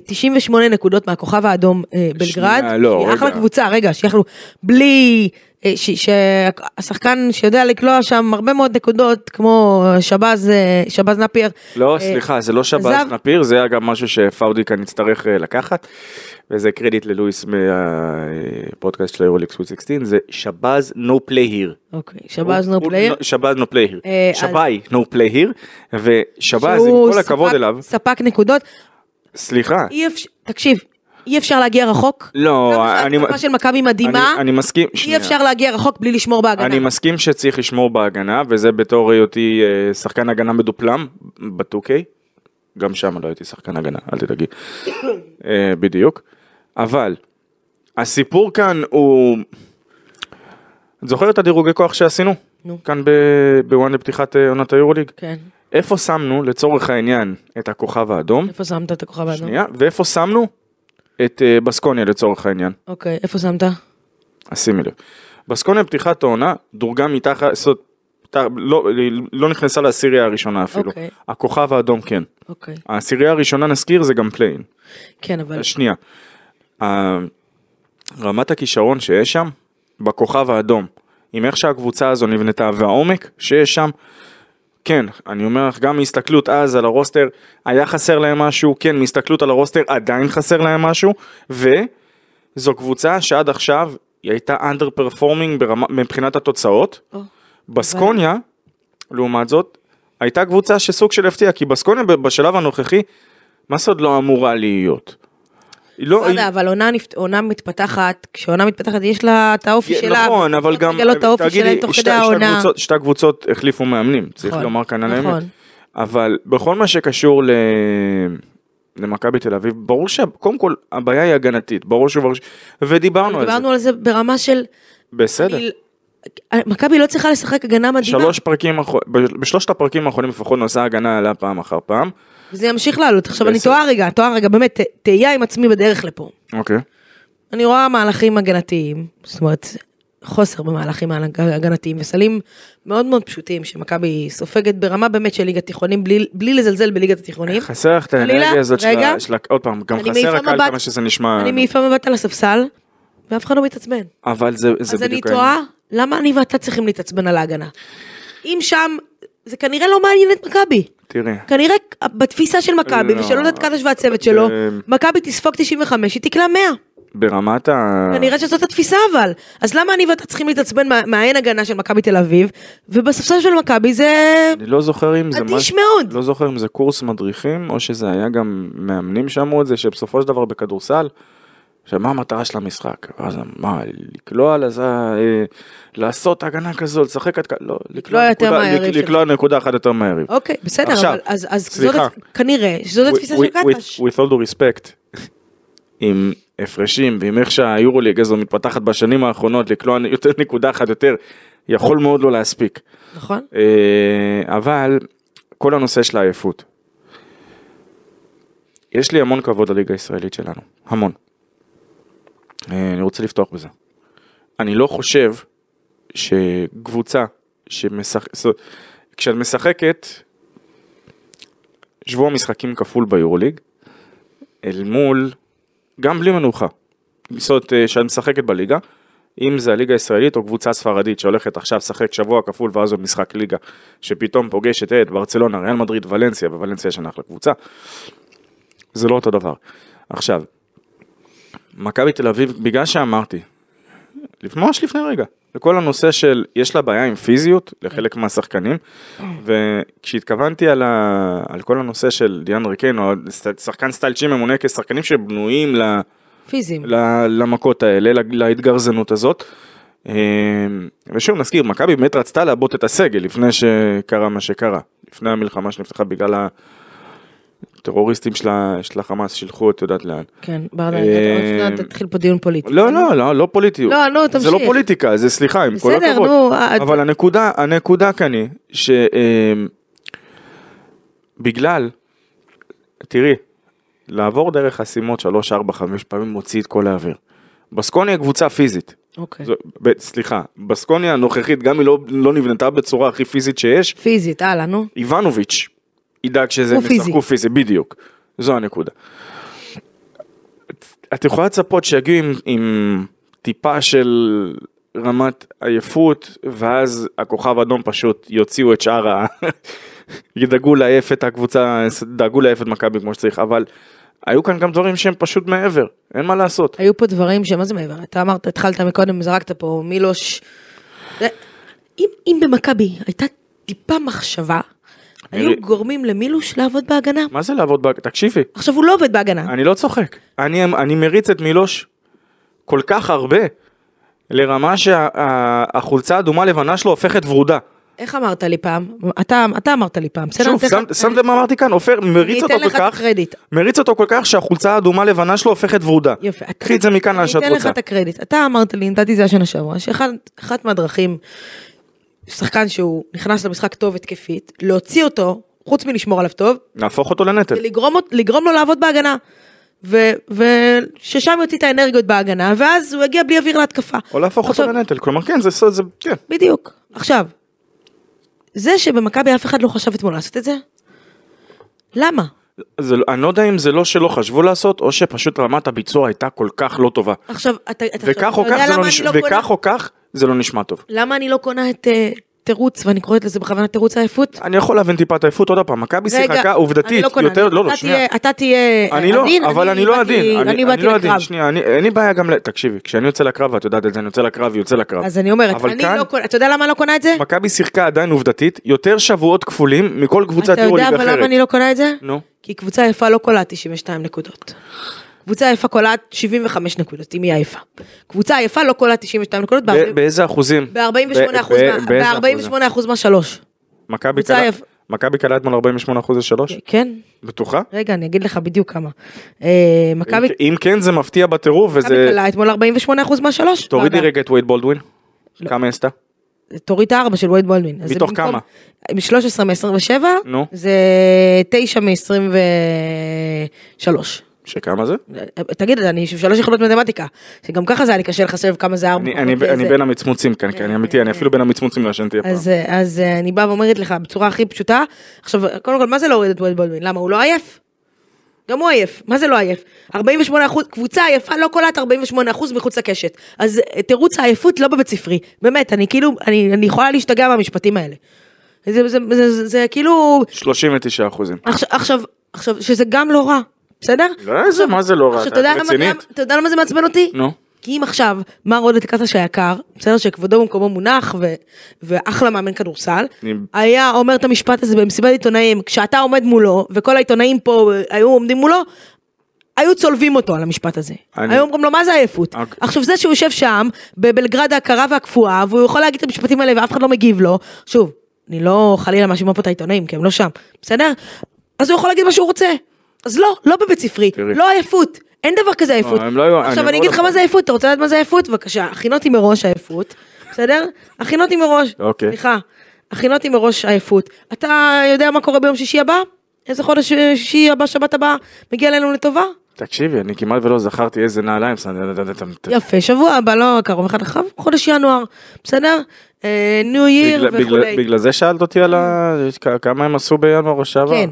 Speaker 2: 98 נקודות מהכוכב האדום אה, בלגרד,
Speaker 3: שנייה, לא,
Speaker 2: היא אחלה. קבוצה, רגע, שיכלו, בלי, אה, שהשחקן שיודע לקלוע שם הרבה מאוד נקודות, כמו שבז, אה, שבז נפיר.
Speaker 3: לא,
Speaker 2: אה,
Speaker 3: סליחה, זה לא שב"ס
Speaker 2: עזב.
Speaker 3: נפיר, זה היה גם משהו שפאודי כאן יצטרך אה, לקחת, וזה קרדיט ללואיס מהפודקאסט של היורוליק סוויט 16, זה שב"ז נו פליי היר.
Speaker 2: אוקיי, שבז נו פלייר.
Speaker 3: שב"ז נו פליי היר.
Speaker 2: אה, אז-
Speaker 3: שב"י נו פליי היר, ושב"ז עם כל הכבוד אליו,
Speaker 2: ספק נקודות,
Speaker 3: סליחה,
Speaker 2: אי אפשר, תקשיב, אי אפשר להגיע רחוק.
Speaker 3: לא, אני-
Speaker 2: שההתקפה של מכבי מדהימה,
Speaker 3: אני- אני מסכים,
Speaker 2: אי
Speaker 3: שנייה.
Speaker 2: אפשר להגיע רחוק בלי לשמור בהגנה.
Speaker 3: אני מסכים שצריך לשמור בהגנה, וזה בתור היותי אה, שחקן הגנה מדופלם ב-2K, גם שם לא הייתי שחקן הגנה, אל תדאגי, אה, בדיוק, אבל הסיפור כאן הוא, את זוכרת את הדירוגי כוח שעשינו?
Speaker 2: נו.
Speaker 3: כאן בוואן לפתיחת אה, עונת היורוליג?
Speaker 2: כן.
Speaker 3: איפה שמנו לצורך העניין את הכוכב האדום,
Speaker 2: איפה שמת את הכוכב האדום?
Speaker 3: שנייה, ואיפה שמנו את אה, בסקוניה לצורך העניין?
Speaker 2: אוקיי, איפה שמת?
Speaker 3: אז שימי לב. בסקוניה פתיחת העונה דורגה מתחת, זאת, ת- לא, לא נכנסה לעשירייה הראשונה אפילו.
Speaker 2: אוקיי.
Speaker 3: הכוכב האדום כן.
Speaker 2: אוקיי.
Speaker 3: העשירייה הראשונה נזכיר זה גם play-in.
Speaker 2: כן, אבל...
Speaker 3: שנייה. רמת הכישרון שיש שם, בכוכב האדום, עם איך שהקבוצה הזו נבנתה והעומק שיש שם, כן, אני אומר לך, גם מהסתכלות אז על ה roster, היה חסר להם משהו, כן, מהסתכלות על ה roster עדיין חסר להם משהו, וזו קבוצה שעד עכשיו היא הייתה אנדר פרפורמינג מבחינת התוצאות.
Speaker 2: או,
Speaker 3: בסקוניה, לעומת זאת, הייתה קבוצה שסוג של הפתיעה, כי בסקוניה בשלב הנוכחי, מה זה עוד לא אמורה להיות? היא
Speaker 2: לא
Speaker 3: לא, היא,
Speaker 2: יודע, אבל עונה נפת- עונה מתפתחת, כשעונה מתפתחת יש לה את האופי שלה.
Speaker 3: נכון, אבל גם, תגידי, שתי-
Speaker 2: כדי
Speaker 3: שתי
Speaker 2: העונה.
Speaker 3: קבוצות- שתי הקבוצות החליפו מאמנים, צריך
Speaker 2: נכון,
Speaker 3: לומר כאן על
Speaker 2: נכון.
Speaker 3: האמת. אבל בכל מה שקשור ל... למכבי תל אביב, ברור שקודם כל הבעיה היא הגנתית, ברור שברור ש... ודיברנו על זה.
Speaker 2: דיברנו על זה ברמה של...
Speaker 3: בסדר.
Speaker 2: מכבי לא צריכה לשחק הגנה מדהימה.
Speaker 3: שלוש פרקים, בשלושת הפרקים האחרונים לפחות נושא ההגנה עלה פעם אחר פעם.
Speaker 2: וזה ימשיך לעלות. עכשיו אני. טועה רגע, טועה רגע, באמת, ת- תהייה עם עצמי בדרך לפה.
Speaker 3: אוקיי.
Speaker 2: אני רואה מהלכים הגנתיים, זאת אומרת, חוסר במהלכים הגנתיים וסלים מאוד מאוד פשוטים שמכבי סופגת ברמה באמת של ליגת תיכונים בלי, בלי לזלזל בליגת התיכונים.
Speaker 3: חסר לך את האנרגיה הזאת של
Speaker 2: רגע.
Speaker 3: ה- של. עוד פעם, גם חסר הקהל
Speaker 2: מבט-
Speaker 3: כמה שזה נשמע.
Speaker 2: אני מעיפה מבט על הספסל ואף אחד לא מתעצבן.
Speaker 3: אבל זה זה
Speaker 2: אז אני
Speaker 3: בדיוק
Speaker 2: תוהה, למה אני ואתה צריכים להתעצבן על ההגנה? אם שם, זה כנראה לא מעניין את מכבי.
Speaker 3: תראי.
Speaker 2: כנראה בתפיסה של מכבי
Speaker 3: לא.
Speaker 2: ושל עודד קדוש והצוות שלו, מכבי תספוג 95, היא תקלע 100.
Speaker 3: ברמת ה...
Speaker 2: כנראה שזאת התפיסה אבל. אז למה אני ואתה צריכים להתעצבן מה- מהאין הגנה של מכבי תל אביב, ובספסל של מכבי זה
Speaker 3: אני לא זוכר אם זה
Speaker 2: אדיש מאוד.
Speaker 3: לא זוכר אם זה קורס מדריכים או שזה היה גם מאמנים שאמרו את זה שבסופו של דבר בכדורסל. שמה המטרה של המשחק? אז מה, לקלוע לזה, אה, לעשות הגנה כזו, לשחק עד כאן, לא, לקלוע
Speaker 2: יותר
Speaker 3: נקודה-
Speaker 2: מהיריב שלך.
Speaker 3: לקלוע נקודה אחת יותר מהיריב.
Speaker 2: אוקיי, בסדר,
Speaker 3: עכשיו,
Speaker 2: אבל אז, אז זאת,
Speaker 3: סליחה.
Speaker 2: כנראה שזאת התפיסה של קטש.
Speaker 3: with- with all due respect, עם הפרשים ועם איך שהיורוליג הזו מתפתחת בשנים האחרונות לקלוע יותר נקודה אחת יותר, יכול מאוד לא להספיק.
Speaker 2: נכון?
Speaker 3: אה, אבל כל הנושא של העייפות. יש לי המון כבוד לליגה הישראלית שלנו, המון. אה, אני רוצה לפתוח בזה. אני לא חושב שקבוצה שמשחק... כשאת משחקת שבוע משחקים כפול ביורוליג, אל מול, גם בלי מנוחה. זאת אומרת, אה, שאת משחקת בליגה, אם זה הליגה הישראלית או קבוצה ספרדית שהולכת עכשיו לשחק שבוע כפול ואז עוד משחק ליגה, שפתאום פוגשת את ברצלונה, ריאל מדריד, ולנסיה, וולנסיה יש אחלה קבוצה, זה לא אותו דבר. עכשיו, מכבי תל אביב, בגלל שאמרתי, ממש לפני רגע, לכל הנושא של יש לה בעיה עם פיזיות לחלק מהשחקנים, וכשהתכוונתי על, ה, על כל הנושא של דיאן ריקן, או שחקן סטייל צ'י ממונה כשחקנים שבנויים ל...
Speaker 2: פיזיים.
Speaker 3: ל- למכות האלה, להתגרזנות הזאת. אה, ושוב נזכיר, מכבי באמת רצתה לעבות את הסגל לפני שקרה מה שקרה, לפני המלחמה שנפתחה בגלל טרוריסטים של החמאס שילחו את יודעת לאן.
Speaker 2: כן, ברדה,
Speaker 3: אה,
Speaker 2: תתחיל פה דיון פוליטי.
Speaker 3: לא, לא, לא, לא פוליטי.
Speaker 2: לא, נו,
Speaker 3: זה לא
Speaker 2: תמשיך.
Speaker 3: פוליטיקה, זה סליחה, עם כל
Speaker 2: בסדר,
Speaker 3: הכבוד.
Speaker 2: נו, אה,
Speaker 3: אבל הנקודה, הנקודה כאן היא, שבגלל, תראי, לעבור דרך חסימות 3, 4, 5 פעמים מוציא את כל האוויר. בסקוניה קבוצה פיזית.
Speaker 2: אוקיי.
Speaker 3: ב- סליחה, בסקוניה הנוכחית, גם היא לא, לא נבנתה בצורה הכי פיזית שיש,
Speaker 2: פיזית, הלאה, נו.
Speaker 3: איבנוביץ' ידאג שזה
Speaker 2: פיזי.
Speaker 3: ישחקו פיזי, בדיוק. זו הנקודה. את- יכולה לצפות שיגיעו עם, עם טיפה של רמת עייפות, ואז הכוכב האדום פשוט יוציאו את שאר ה... ידאגו לעייף את הקבוצה, דאגו לעייף את מכבי כמו שצריך, אבל היו כאן גם דברים שהם פשוט מעבר, אין מה לעשות.
Speaker 2: היו פה דברים שמה זה מעבר? אתה אמרת, התחלת מקודם, זרקת פה מילוש. אם, אם במכבי הייתה טיפה מחשבה, היו גורמים למילוש לעבוד בהגנה.
Speaker 3: מה זה לעבוד, ב... תקשיבי,
Speaker 2: עכשיו הוא לא עובד בהגנה.
Speaker 3: אני לא צוחק. אני, אני מריץ את מילוש כל כך הרבה, לרמה שהחולצה האדומה לבנה שלו הופכת ורודה.
Speaker 2: איך אמרת לי פעם? אתה, אתה אמרת לי פעם.
Speaker 3: שוב,
Speaker 2: אני אתן
Speaker 3: שמת לב מה אמרתי כאן? עופר מריץ אותו
Speaker 2: אתן
Speaker 3: כל
Speaker 2: לך את
Speaker 3: כך,
Speaker 2: הקרדיט.
Speaker 3: מריץ אותו כל כך שהחולצה האדומה לבנה שלו הופכת ורודה.
Speaker 2: יפה. אתה-
Speaker 3: קחי את זה מכאן לאן שאת
Speaker 2: אני אתן לך
Speaker 3: רוצה.
Speaker 2: את הקרדיט. אתה אמרת לי, נתתי זה השנה שעברה, שאחת מהדרכים, שחקן שהוא נכנס למשחק טוב התקפית, להוציא אותו, חוץ מלשמור עליו טוב,
Speaker 3: נהפוך אותו לנטל.
Speaker 2: זה לגרום, לגרום לו לעבוד בהגנה. וששם יוציא את האנרגיות בהגנה, ואז הוא יגיע בלי אוויר להתקפה.
Speaker 3: או להפוך אותו
Speaker 2: עכשיו-
Speaker 3: לנטל. כלומר, כן, זה סוד, זה, כן.
Speaker 2: בדיוק. עכשיו, זה שבמכבי אף אחד לא חשב אתמול לעשות את זה, למה?
Speaker 3: זה, לא- אני לא יודע אם זה לא שלא חשבו לעשות, או שפשוט רמת הביצוע הייתה כל כך לא טובה.
Speaker 2: עכשיו, אתה, אתה,
Speaker 3: וכך או כך זה לא נש...
Speaker 2: לא
Speaker 3: וכך או כך זה לא נשמע טוב.
Speaker 2: למה אני לא קונה את אה, תירוץ, ואני קוראת לזה בכוונה תירוץ העייפות?
Speaker 3: אני יכול להבין טיפה את העייפות עוד פעם, מכבי שיחקה
Speaker 2: אני
Speaker 3: עובדתית
Speaker 2: לא
Speaker 3: יותר, לא, לא,
Speaker 2: אתה
Speaker 3: שנייה.
Speaker 2: אתה תהיה
Speaker 3: אני לא, אבל אני לא
Speaker 2: באתי-
Speaker 3: עדין, אני
Speaker 2: אני
Speaker 3: אני
Speaker 2: באתי
Speaker 3: לא עדין,
Speaker 2: לקרב.
Speaker 3: שנייה, אני- אין לי בעיה גם, תקשיבי, כשאני יוצא לקרב, ואת יודעת את זה, אני יוצא לקרב, יוצא לקרב.
Speaker 2: אז אני אומרת, אני
Speaker 3: כאן-
Speaker 2: לא קונה, אתה יודע למה אני לא קונה את זה?
Speaker 3: מכבי שיחקה עדיין עובדתית, יותר שבועות כפולים מכל קבוצת
Speaker 2: אתה יודע אבל
Speaker 3: אחרת.
Speaker 2: למה אני לא קונה את זה?
Speaker 3: נו,
Speaker 2: כי קבוצה יפה לא קולעת 92 נקודות. קבוצה יפה קולעת 75 נקודות, אם היא עייפה. קבוצה יפה לא קולעת 92 נקודות,
Speaker 3: באיזה אחוזים?
Speaker 2: ב-48 אחוז,
Speaker 3: ב- ב- באיזה אחוזים?
Speaker 2: ב-48 אחוז מהשלוש.
Speaker 3: מכבי מכבי קלעה אתמול 48 אחוז לשלוש?
Speaker 2: כן?
Speaker 3: בטוחה?
Speaker 2: רגע, אני אגיד לך בדיוק כמה. אה, מכבי
Speaker 3: אם כן זה מפתיע בטירוף
Speaker 2: מכבי
Speaker 3: וזה...
Speaker 2: קלעה אתמול 48 אחוז מהשלוש.
Speaker 3: תורידי
Speaker 2: בעבר.
Speaker 3: רגע את וייד בולדווין.
Speaker 2: לא.
Speaker 3: כמה עשתה?
Speaker 2: תוריד את הארבע של וייד בולדווין.
Speaker 3: מתוך כמה?
Speaker 2: מ-13 מ-27,
Speaker 3: נו.
Speaker 2: זה 9 מ-23.
Speaker 3: שכמה זה?
Speaker 2: תגיד, אני שלוש יכולות מתמטיקה, שגם ככה זה היה לי קשה לחשב כמה זה ארבע.
Speaker 3: אני-
Speaker 2: זה.
Speaker 3: בין המצמוצים כאן, כי אני אמיתי, אני אפילו בין המצמוצים לא ישנתי הפעם.
Speaker 2: אז, אה, אני באה ואומרת לך בצורה הכי פשוטה, עכשיו, קודם כל, מה זה להוריד את וייד בולדווין? למה? הוא לא עייף? גם הוא עייף, מה זה לא עייף? 48 אחוז, קבוצה עייפה לא קולעת 48 אחוז מחוץ לקשת. אז אה, תירוץ העייפות לא בבית ספרי, באמת, אני כאילו, אני, אני יכולה להשתגע מהמשפטים האלה. זה, זה, זה, זה, זה, זה כאילו,
Speaker 3: 39 אחוזים.
Speaker 2: עכשיו, עכשיו, עכשיו, שזה גם לא רע, בסדר?
Speaker 3: לא, איזה, מה זה לא רע? את רצינית?
Speaker 2: אתה יודע למה זה מעצבן אותי?
Speaker 3: נו.
Speaker 2: כי אם עכשיו מר עודד קטש היקר, בסדר שכבודו במקומו מונח ו- ואחלה מאמן כדורסל, היה אומר את המשפט הזה במסיבת עיתונאים, כשאתה עומד מולו וכל העיתונאים פה אה, היו עומדים מולו, היו צולבים אותו על המשפט הזה.
Speaker 3: אני-
Speaker 2: היו אומרים לו מה זה עייפות?
Speaker 3: אוקיי.
Speaker 2: עכשיו זה שהוא יושב שם בבלגרד ההכרה והקפואה והוא יכול להגיד את המשפטים האלה ואף אחד לא מגיב לו, שוב, אני לא חלילה מאשימה פה את העיתונאים כי הם לא שם, בסדר? אז הוא יכול להגיד מה שהוא רוצה. אז לא, לא בבית ספרי. לא עייפות. אין דבר כזה עייפות.
Speaker 3: הם לא
Speaker 2: עכשיו אני אגיד לך. מה זה עייפות, אתה רוצה לדעת מה זה עייפות? בבקשה, הכין אותי מראש עייפות, בסדר? הכין אותי מראש.
Speaker 3: אוקיי.
Speaker 2: סליחה, הכין אותי מראש עייפות. אתה יודע מה קורה ביום שישי הבא? איזה חודש אה, שישי הבא, שבת הבא, מגיע אלינו לטובה?
Speaker 3: תקשיבי, אני כמעט ולא זכרתי איזה נעליים.
Speaker 2: יפה, שבוע הבא, לא קרוב אחד אחריו, חודש ינואר, בסדר? ניו ייר
Speaker 3: בגלל- בגלל-
Speaker 2: וכולי.
Speaker 3: בגלל זה שאלת אותי על כמה הם עשו בינואר או שעבר?
Speaker 2: כן.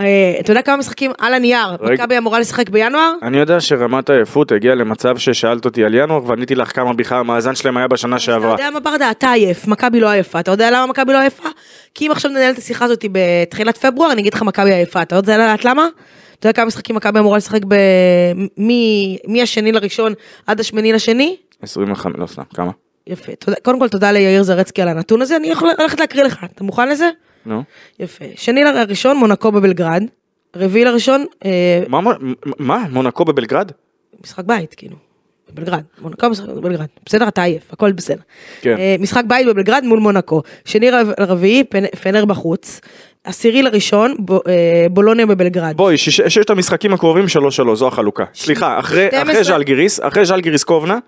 Speaker 2: אה, אתה יודע כמה משחקים על הנייר. מכבי אמורה לשחק בינואר?
Speaker 3: אני יודע שרמת העייפות הגיעה למצב ששאלת אותי על ינואר ועניתי לך כמה בכלל המאזן שלהם היה בשנה
Speaker 2: אתה
Speaker 3: שעברה.
Speaker 2: יודע מה ברדה, אתה עייף, מכבי לא עייפה, אתה יודע למה מכבי לא עייפה? כי אם עכשיו ננהל את השיחה הזאת בתחילת פברואר, אני אגיד לך מכבי עייפה, אתה יודע לדעת למה? אתה יודע כמה משחקים מכבי אמורה לשחק ב... מהשני לראשון עד השמיני לשני?
Speaker 3: 25, לא סתם, כמה?
Speaker 2: יפה, קודם כל תודה ליאיר זרצקי על הנתון הזה, אני יכול ללכת להקריא לך, אתה מוכן לזה?
Speaker 3: נו.
Speaker 2: יפה, שני לראשון מונקו בבלגרד, רביעי לראשון, אה,
Speaker 3: מה- מה-? מונקו בבלגרד?
Speaker 2: משחק בית כאילו, בבלגרד, מונקו משחק בבלגרד, בסדר, אתה עייף, הכל בסדר.
Speaker 3: כן.
Speaker 2: אה, משחק בית בבלגרד מול מונקו, שני רב- רביעי, פנ- פנר בחוץ, עשירי לראשון, ב- אה, בולוניה בבלגרד.
Speaker 3: בואי, שיש- ששת המשחקים הקרובים 3-3, זו החלוקה. סליחה, אחרי
Speaker 2: 12.
Speaker 3: אחרי ז'לגיריס, אחרי ז'לגיריס קובנה,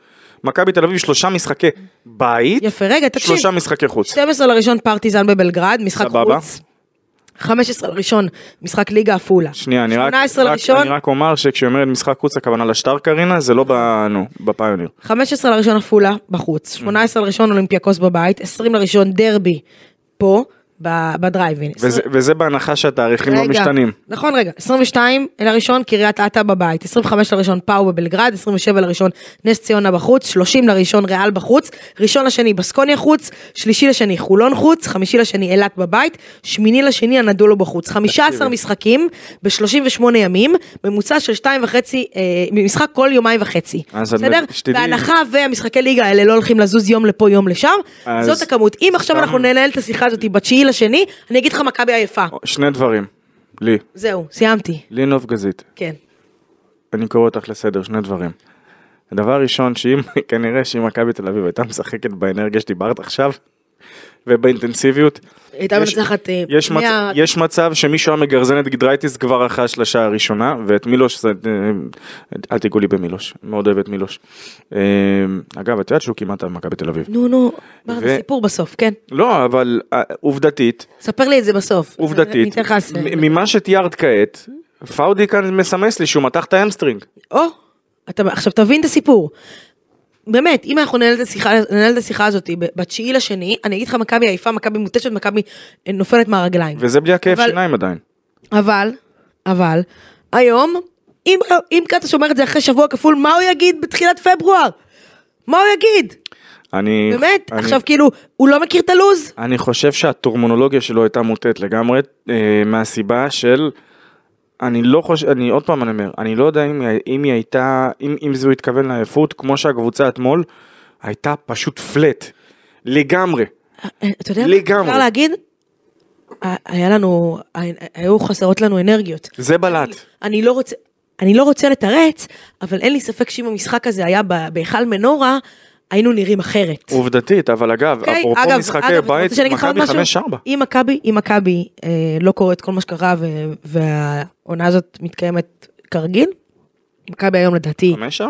Speaker 3: מכבי תל אביב שלושה משחקי בית,
Speaker 2: יפה, רגע, תקשיב.
Speaker 3: שלושה משחקי חוץ.
Speaker 2: 12 לראשון פרטיזן בבלגרד, משחק
Speaker 3: סבבה.
Speaker 2: חוץ. 15 לראשון, משחק ליגה עפולה.
Speaker 3: שנייה, אני רק,
Speaker 2: 18
Speaker 3: רק,
Speaker 2: לראשון,
Speaker 3: אני רק אומר שכשהיא אומרת משחק חוץ הכוונה לשטר קרינה, זה לא ב... נו, בפיוניר.
Speaker 2: 15 לראשון עפולה בחוץ, 18 לראשון אולימפיאקוס בבית, 20 לראשון דרבי פה, בדרייבין.
Speaker 3: וזה, וזה בהנחה שהתאריכים לא משתנים.
Speaker 2: נכון רגע, 22 לראשון קריית אתא בבית, 25 לראשון פאו בבלגרד, 27 לראשון נס ציונה בחוץ, 30 לראשון ריאל בחוץ, ראשון לשני בסקוניה חוץ, שלישי לשני חולון חוץ, חמישי לשני אילת בבית, שמיני לשני הנדולו בחוץ, 15 משחקים ב-38 ימים, ממוצע של 2 וחצי, אה, משחק כל יומיים וחצי, בסדר?
Speaker 3: שתדעי-
Speaker 2: בהנחה והמשחקי ליגה האלה לא הולכים לזוז יום לפה יום לשם,
Speaker 3: אז-
Speaker 2: זאת הכמות. אם עכשיו
Speaker 3: סתם.
Speaker 2: אנחנו ננהל את השיחה הזאת בתשיעי לשני, אני אגיד לך מכבי עייפה.
Speaker 3: שני דברים. לי,
Speaker 2: זהו, סיימתי.
Speaker 3: לי נוף גזית.
Speaker 2: כן.
Speaker 3: אני קורא אותך לסדר, שני דברים. הדבר הראשון, שאם, כנראה שאם מכבי תל אביב הייתה משחקת באנרגיה שדיברת עכשיו, ובאינטנסיביות,
Speaker 2: הייתה מנצחת אה,
Speaker 3: יש, מצב שמישהו היה מגרזן את גדרייטיס כבר אחרי השלשה הראשונה, ואת מילוש, זה- אה, אל תיגעו לי במילוש, מאוד אוהב את מילוש. אה, אגב, את יודעת שהוא כמעט היה במכבי תל אביב.
Speaker 2: נו נו, זה סיפור בסוף, כן.
Speaker 3: לא, אבל אה, עובדתית,
Speaker 2: ספר לי את זה בסוף.
Speaker 3: עובדתית, ממה שתיארת כעת, פאודי כאן מסמס לי שהוא מתח את ה hamstring.
Speaker 2: או, אתה עכשיו תבין את הסיפור. באמת, אם אנחנו ננהל את השיחה, ננהל את השיחה הזאת בתשיעי לשני, אני אגיד לך מכבי עייפה, מכבי מותשת, מכבי אה, נופלת מהרגליים.
Speaker 3: וזה בלי הכאב
Speaker 2: אבל-
Speaker 3: שיניים עדיין.
Speaker 2: אבל, אבל, היום, אם, אם קטש אומר את זה אחרי שבוע כפול, מה הוא יגיד בתחילת פברואר? מה הוא יגיד?
Speaker 3: אני...
Speaker 2: באמת?
Speaker 3: אני-
Speaker 2: עכשיו כאילו, הוא לא מכיר את הלו"ז?
Speaker 3: אני חושב שהטורמונולוגיה שלו הייתה מוטעת לגמרי אה, מהסיבה של אני לא חושב אני עוד פעם אני אומר אני לא יודע אם, אם היא הייתה אם, אם זה הוא התכוון לעייפות כמו שהקבוצה אתמול הייתה פשוט פלט לגמרי
Speaker 2: אה, אתה יודע?
Speaker 3: לגמרי.
Speaker 2: אפשר להגיד, היה לנו, היו חסרות לנו אנרגיות.
Speaker 3: זה בלט
Speaker 2: אני לא רוצה, אני לא רוצה לתרץ, אבל אין לי ספק שאם המשחק הזה היה בהיכל מנורה, היינו נראים אחרת.
Speaker 3: עובדתית אבל אגב
Speaker 2: אוקיי?
Speaker 3: אפרופו
Speaker 2: אגב,
Speaker 3: משחקי
Speaker 2: אגב,
Speaker 3: בית מכבי
Speaker 2: משהו?
Speaker 3: 5-4
Speaker 2: אם מכבי, אם מכבי אה, לא קורה את כל מה שקרה ו- והעונה הזאת מתקיימת כרגיל, מכבי היום לדעתי,
Speaker 3: 5-40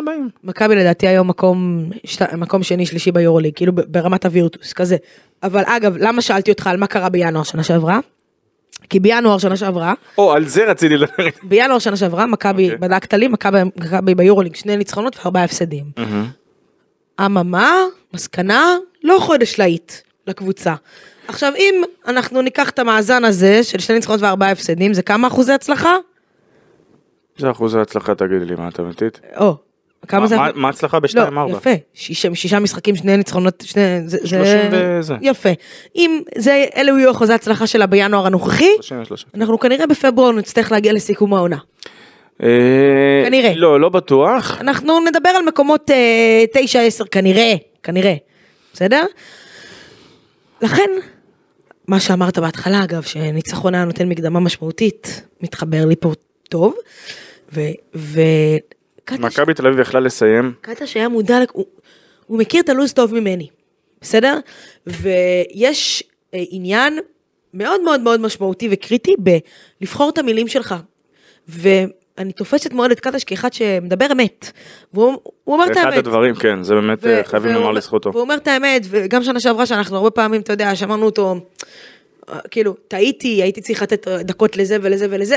Speaker 2: מכבי לדעתי היום מקום, שת, מקום שני שלישי ביורוליג, כאילו ברמת הווירטוס כזה. אבל אגב, למה שאלתי אותך על מה קרה בינואר שנה שעברה? כי בינואר שנה שעברה,
Speaker 3: או על זה רציתי לדבר
Speaker 2: בינואר שנה שעברה, מכבי,
Speaker 3: אוקיי.
Speaker 2: בדקת לי, מכבי ביורוליג שני ניצחונות וארבעה הפסדים. אממה, מסקנה, לא חודש להיט לקבוצה. עכשיו אם אנחנו ניקח את המאזן הזה של שני ניצחונות וארבעה הפסדים, זה כמה אחוזי הצלחה?
Speaker 3: זה אחוז ההצלחה תגידי לי מה את אמיתית
Speaker 2: או, כמה זה?
Speaker 3: מה- ההצלחה
Speaker 2: לא,
Speaker 3: בשתיים ארבע
Speaker 2: יפה, שישה, משחקים, שני ניצחונות, שני, זה, זה,
Speaker 3: שלושים וזה.
Speaker 2: יפה. אם זה, אלו יהיו אחוזי ההצלחה שלה בינואר הנוכחי,
Speaker 3: 33.
Speaker 2: אנחנו כנראה בפברואר נצטרך להגיע לסיכום העונה.
Speaker 3: אה,
Speaker 2: כנראה.
Speaker 3: לא לא בטוח
Speaker 2: אנחנו נדבר על מקומות אה, תשע עשר כנראה, כנראה, בסדר? לכן, מה שאמרת בהתחלה אגב, שניצחון היה נותן מקדמה משמעותית, מתחבר לי פה טוב, ו... ו...
Speaker 3: מכבי תל אביב יכלה לסיים
Speaker 2: קטש היה מודע, הוא, הוא מכיר את הלו"ז טוב ממני, בסדר? ויש אה, עניין מאוד מאוד מאוד משמעותי וקריטי בלבחור את המילים שלך. ואני תופסת מאוד את קטש כאחד שמדבר אמת. והוא הוא אומר את האמת.
Speaker 3: אחד הדברים כן זה באמת
Speaker 2: ו-
Speaker 3: אה, חייבים לומר לזכותו.
Speaker 2: והוא אומר את האמת, וגם שנה שעברה שאנחנו הרבה פעמים, אתה יודע, שמענו אותו, אה, כאילו, טעיתי, הייתי צריך לתת דקות לזה ולזה ולזה.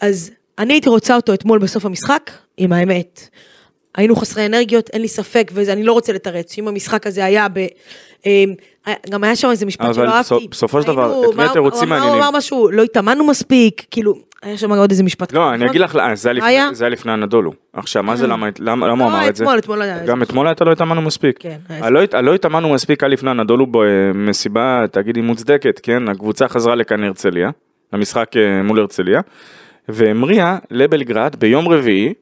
Speaker 2: אז אני הייתי רוצה אותו אתמול בסוף המשחק, עם האמת. היינו חסרי אנרגיות, אין לי ספק, ואני לא רוצה לתרץ, שאם המשחק הזה היה ב... אה, גם היה שם איזה משפט
Speaker 3: אבל
Speaker 2: שלא אהבתי.
Speaker 3: בסופו של דבר, את מי התירוצים מעניינים?
Speaker 2: הוא אמר משהו, לא התאמנו מספיק, כאילו, היה שם עוד איזה משפט.
Speaker 3: לא, אני? אגיד לך, אה, זה היה? לפני- הנדולו. עכשיו, מה זה, למה למה- הוא
Speaker 2: לא,
Speaker 3: אמר את זה?
Speaker 2: אתמול, אתמול היה
Speaker 3: גם אתמול הייתה לא התאמנו מספיק.
Speaker 2: כן,
Speaker 3: הלא הת- הלא התאמנו מספיק היה לפני הנדולו במסיבה, תגידי מוצדקת, כן? הקבוצה חזרה לכאן הרצליה, למשחק אה, מול הרצליה, והמריאה לבלגרד ביום רביעי.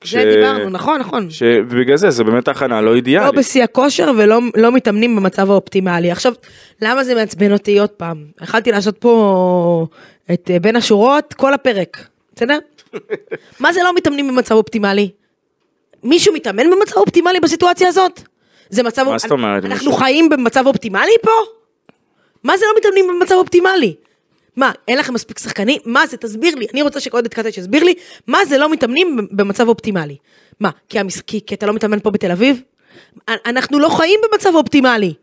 Speaker 3: כש-
Speaker 2: זה דיברנו, נכון, נכון.
Speaker 3: שבגלל זה זה באמת הכנה לא
Speaker 2: לא
Speaker 3: אידיאלית.
Speaker 2: בשיא הכושר ולא לא מתאמנים במצב האופטימלי. עכשיו, למה זה מעצבן אותי עוד פעם? יכלתי לעשות פה את אה, בין השורות כל הפרק, בסדר? מה זה לא מתאמנים במצב אופטימלי? מישהו מתאמן במצב אופטימלי בסיטואציה הזאת? זה מצב...
Speaker 3: מה זאת אומרת,
Speaker 2: אנחנו? חיים במצב אופטימלי פה? מה זה לא מתאמנים במצב אופטימלי? מה, אין לכם מספיק שחקנים? מה זה, תסביר לי. אני רוצה שעודד קטש יסביר לי, מה זה לא מתאמנים במצב אופטימלי? מה, כי, המס... כי, כי אתה לא מתאמן פה בתל אביב? אנחנו לא חיים במצב אופטימלי.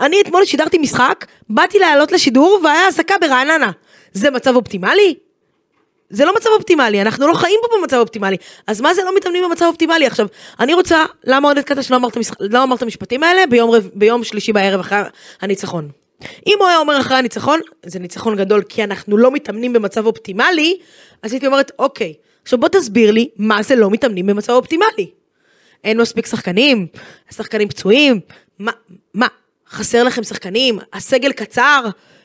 Speaker 2: אני אתמול שידרתי משחק, באתי לעלות לשידור והיה אזעקה ברעננה. זה מצב אופטימלי? זה לא מצב אופטימלי, אנחנו לא חיים פה במצב אופטימלי. אז מה זה לא מתאמנים במצב אופטימלי? עכשיו, אני רוצה, למה עודד קטש לא אמר את המשח- לא אמר את המשפטים האלה ביום, רב, ביום שלישי בערב אחרי הניצחון? אם הוא היה אומר אחרי הניצחון, זה ניצחון גדול כי אנחנו לא מתאמנים במצב אופטימלי, אז הייתי אומרת, אוקיי, עכשיו בוא תסביר לי מה זה לא מתאמנים במצב אופטימלי. אין מספיק שחקנים, השחקנים פצועים, מה, מה, חסר לכם שחקנים, הסגל קצר,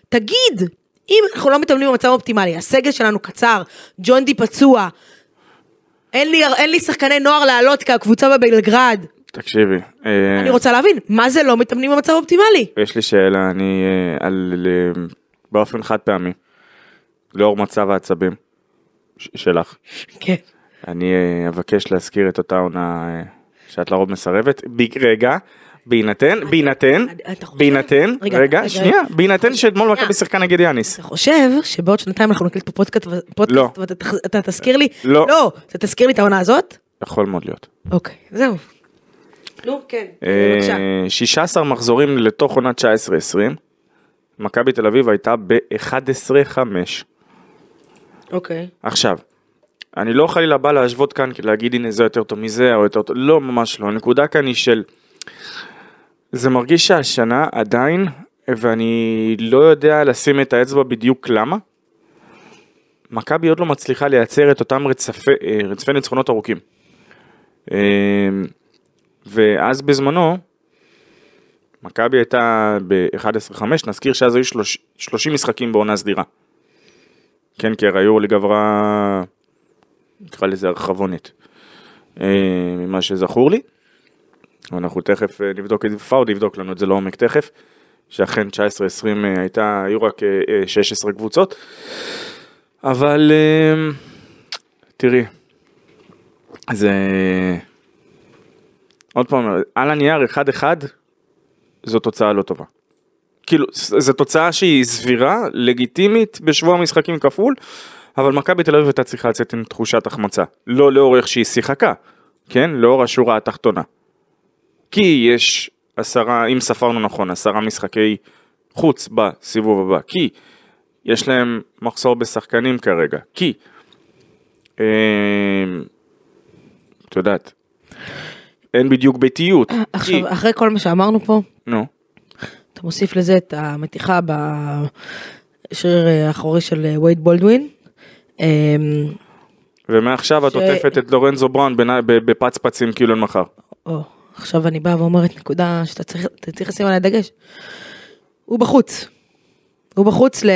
Speaker 2: תגיד, אם אנחנו לא מתאמנים במצב אופטימלי, הסגל שלנו קצר, ג'ון די פצוע, אין לי, אין לי שחקני נוער לעלות כקבוצה בבלגרד,
Speaker 3: תקשיבי, אה,
Speaker 2: אני רוצה להבין, מה זה לא מתאמנים במצב אופטימלי?
Speaker 3: יש לי שאלה, אני אה, על, אה, באופן חד פעמי, לאור מצב העצבים שלך,
Speaker 2: כן.
Speaker 3: אני אבקש להזכיר את אותה עונה שאת לרוב מסרבת, רגע, בהינתן, בהינתן? בהינתן,
Speaker 2: רגע,
Speaker 3: שנייה. בהינתן שאתמול. מכבי שיחקה נגד יאניס.
Speaker 2: אתה חושב שבעוד שנתיים אנחנו נקליט פה פודקאסט,
Speaker 3: לא.
Speaker 2: ואתה תזכיר לי?
Speaker 3: לא.
Speaker 2: לא, אתה תזכיר לי את העונה הזאת?
Speaker 3: יכול מאוד להיות.
Speaker 2: אוקיי, זהו. נו, כן,
Speaker 3: אה,
Speaker 2: בבקשה.
Speaker 3: 16 מחזורים לתוך עונה 19-20, מכבי תל אביב הייתה ב-11-5.
Speaker 2: אוקיי.
Speaker 3: עכשיו, אני לא חלילה בא להשוות כאן, כי להגיד הנה זה יותר טוב מזה או יותר טוב, לא ממש לא, הנקודה כאן היא של, זה מרגיש שהשנה עדיין, ואני לא יודע לשים את האצבע בדיוק למה, מכבי עוד לא מצליחה לייצר את אותם רצפי, אה, רצפי ניצחונות ארוכים. אה, ואז בזמנו, מכבי הייתה ב-11-5, נזכיר שאז היו 30 משחקים בעונה סדירה. כן, כי היורוליג עברה, נקרא לזה הרחבונית, אה, ממה שזכור לי. אנחנו תכף אה, נבדוק את זה, פאוד יבדוק לנו את זה לעומק תכף, שאכן 19-20 אה, הייתה, היו רק אה, אה, 16 קבוצות. אבל אה, תראי, זה... עוד פעם, על הנייר 1-1 זו תוצאה לא טובה. כאילו, זו תוצאה שהיא סבירה, לגיטימית, בשבוע המשחקים כפול, אבל מכבי תל אביב הייתה צריכה לצאת עם תחושת החמצה. לא לאור איך שהיא שיחקה, כן? לאור השורה התחתונה. כי יש עשרה, אם ספרנו נכון, עשרה משחקי חוץ בסיבוב הבא. כי יש להם מחסור בשחקנים כרגע. כי, אה, את יודעת, אין בדיוק ביתיות. כי,
Speaker 2: עכשיו, אחרי כל מה שאמרנו פה,
Speaker 3: נו,
Speaker 2: אתה מוסיף לזה את המתיחה בשריר האחורי של אה, וייד בולדווין. אמ,
Speaker 3: ומעכשיו את
Speaker 2: ש-
Speaker 3: עוטפת את לורנזו בראון בפצפצים כאילו אין מחר.
Speaker 2: או, עכשיו אני באה ואומרת נקודה שאתה צריך, אתה צריך לשים עליה דגש. הוא בחוץ. הוא בחוץ ל...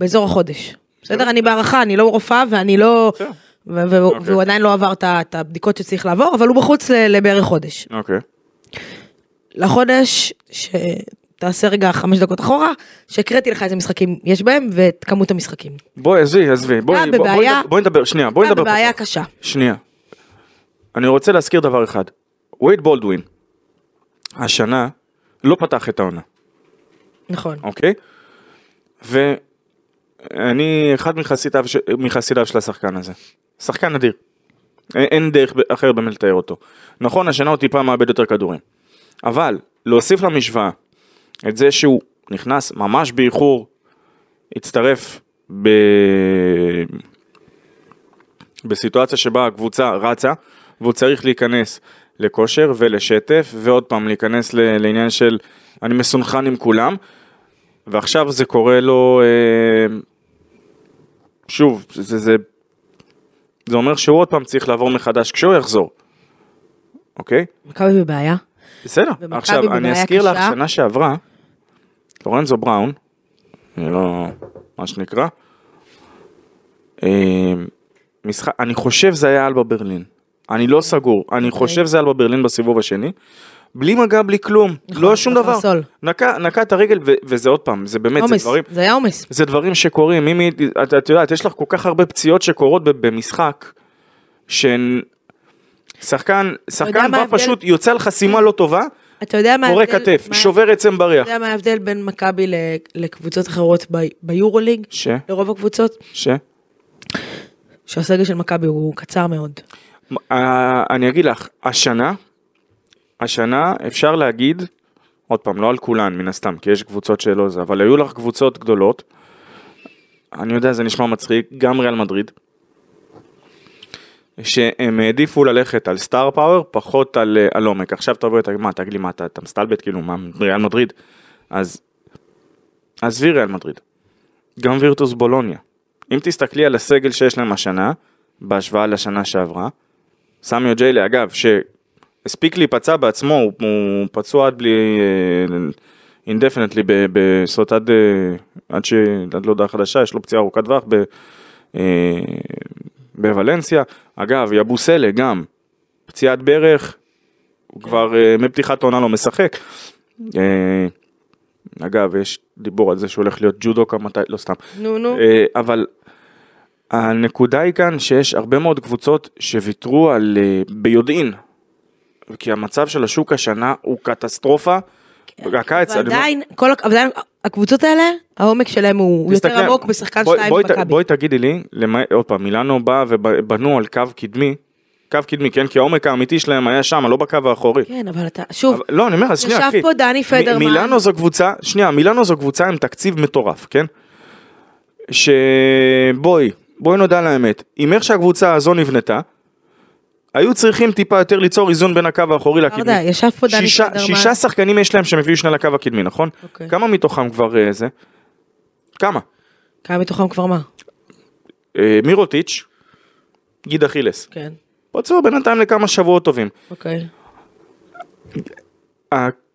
Speaker 2: באזור החודש. בסדר? אני בהערכה, אני לא רופאה ואני לא...
Speaker 3: בסדר.
Speaker 2: ו- ו-
Speaker 3: אוקיי.
Speaker 2: והוא עדיין לא עבר את הבדיקות שצריך לעבור, אבל הוא בחוץ לבערך חודש.
Speaker 3: אוקיי.
Speaker 2: לחודש, שתעשה רגע חמש דקות אחורה, שהקראתי לך איזה משחקים יש בהם ואת כמות המשחקים.
Speaker 3: בואי עזבי עזבי בואי
Speaker 2: אתה
Speaker 3: בוא- בואי
Speaker 2: בבעיה.
Speaker 3: נדבר- שנייה בואי
Speaker 2: אתה
Speaker 3: נדבר
Speaker 2: בבעיה
Speaker 3: פתוח.
Speaker 2: קשה.
Speaker 3: שנייה. אני רוצה להזכיר דבר אחד. וייד בולדווין השנה לא פתח את העונה
Speaker 2: נכון.
Speaker 3: אוקיי? ואני אחד מחסידיו, מחסידיו של השחקן הזה. שחקן אדיר. אין, דרך אחרת באמת לתאר אותו. נכון, השנה הוא טיפה מאבד יותר כדורים. אבל להוסיף למשוואה את זה שהוא נכנס ממש באיחור, הצטרף ב... בסיטואציה שבה הקבוצה רצה, והוא צריך להיכנס לכושר ולשטף, ועוד פעם להיכנס לעניין של אני מסונכן עם כולם, ועכשיו זה קורה לו, אה, שוב, זה, זה, זה אומר שהוא עוד פעם צריך לעבור מחדש כשהוא יחזור, אוקיי?
Speaker 2: מכבי בבעיה.
Speaker 3: בסדר, עכשיו אני אזכיר לך. שנה שעברה, לורנזו בראון, זה לא מה שנקרא, אה, משחק, אני חושב זה היה אלבה ברלין, אני לא סגור, אני
Speaker 2: אוקיי.
Speaker 3: חושב זה אלבה ברלין בסיבוב השני, בלי מגע, בלי כלום,
Speaker 2: נכון,
Speaker 3: לא שום דבר,
Speaker 2: בקרסול.
Speaker 3: נקע, נקע את הרגל ו- וזה עוד פעם, זה באמת, זה דברים,
Speaker 2: זה היה עומס.
Speaker 3: זה דברים שקורים, אם היא, את, את יודעת, יש לך כל כך הרבה פציעות שקורות במשחק, שהן, שחקן, שחקן בא? פשוט יוצא על חסימה לא טובה,
Speaker 2: אתה יודע מה
Speaker 3: פורק
Speaker 2: ההבדל-
Speaker 3: כתף,
Speaker 2: מה-
Speaker 3: שובר עצם בריח.
Speaker 2: אתה יודע מה ההבדל בין מכבי לקבוצות אחרות ב- ביורוליג?
Speaker 3: ש?
Speaker 2: לרוב הקבוצות?
Speaker 3: ש?
Speaker 2: שהסגל של מכבי הוא קצר מאוד.
Speaker 3: אה, אני אגיד לך, השנה, השנה אפשר להגיד, עוד פעם, לא על כולן מן הסתם, כי יש קבוצות שלא זה, אבל היו לך קבוצות גדולות, אני יודע, זה נשמע מצחיק, גם ריאל מדריד, שהם העדיפו ללכת על סטאר פאוור, פחות על, אה, על עומק. עכשיו תבוא ותגיד, מה, תגיד לי, מה, אתה, אתה מסתלבט, כאילו, מה, ריאל מדריד? אז, עזבי ריאל מדריד. גם וירטוס בולוניה. אם תסתכלי על הסגל שיש להם השנה, בהשוואה לשנה שעברה, סמיו ג'יילה, אגב, שהספיק להיפצע בעצמו, הוא, הוא פצוע עד בלי... אינדפנטלי, זאת אומרת עד, אה, עד, ש, עד להודעה חדשה, יש לו פציעה ארוכת טווח ב- אה, בוולנסיה. אגב, יבוסלה גם, פציעת ברך, הוא כבר אה, מפתיחת העונה לא משחק. אה, אגב, יש דיבור על זה שהוא הולך להיות ג'ודוקה מתי, לא סתם.
Speaker 2: נו, נו.
Speaker 3: אבל הנקודה היא כאן שיש הרבה מאוד קבוצות שוויתרו על אה, ביודעין, כי המצב של השוק השנה הוא קטסטרופה. הקיץ, אני אומר-
Speaker 2: ועדיין, כל, הק- עדיין, הקבוצות האלה, העומק שלהם הוא הוא יותר עמוק בשחקן
Speaker 3: ת-
Speaker 2: במכבי.
Speaker 3: בואי תגידי לי, למה- עוד פעם, מילאנו בא ובנו על קו קדמי, קו קדמי, כן, כי העומק האמיתי שלהם היה שם, לא בקו האחורי.
Speaker 2: כן, אבל אתה, שוב,
Speaker 3: אבל- לא, אני אומר, שנייה,
Speaker 2: ישב
Speaker 3: קחי.
Speaker 2: פה דני פדרמן.
Speaker 3: מילאנו זו קבוצה, שנייה, מילאנו זו קבוצה עם תקציב מטורף, כן? שבואי, בואי נודע על האמת, עם איך שהקבוצה הזו נבנתה, היו צריכים טיפה יותר ליצור איזון בין הקו האחורי לקדמי.
Speaker 2: ברדה, ישב פה דני
Speaker 3: שישה-
Speaker 2: פדרמן.
Speaker 3: שישה שחקנים יש להם שהם הביאו שני לקו הקדמי, נכון?
Speaker 2: אוקיי.
Speaker 3: כמה מתוכם כבר אה, זה? כמה?
Speaker 2: כמה מתוכם כבר מה?
Speaker 3: אה, מירוטיץ', גיד אכילס.
Speaker 2: כן,
Speaker 3: פצוע בינתיים לכמה שבועות טובים.
Speaker 2: אוקיי.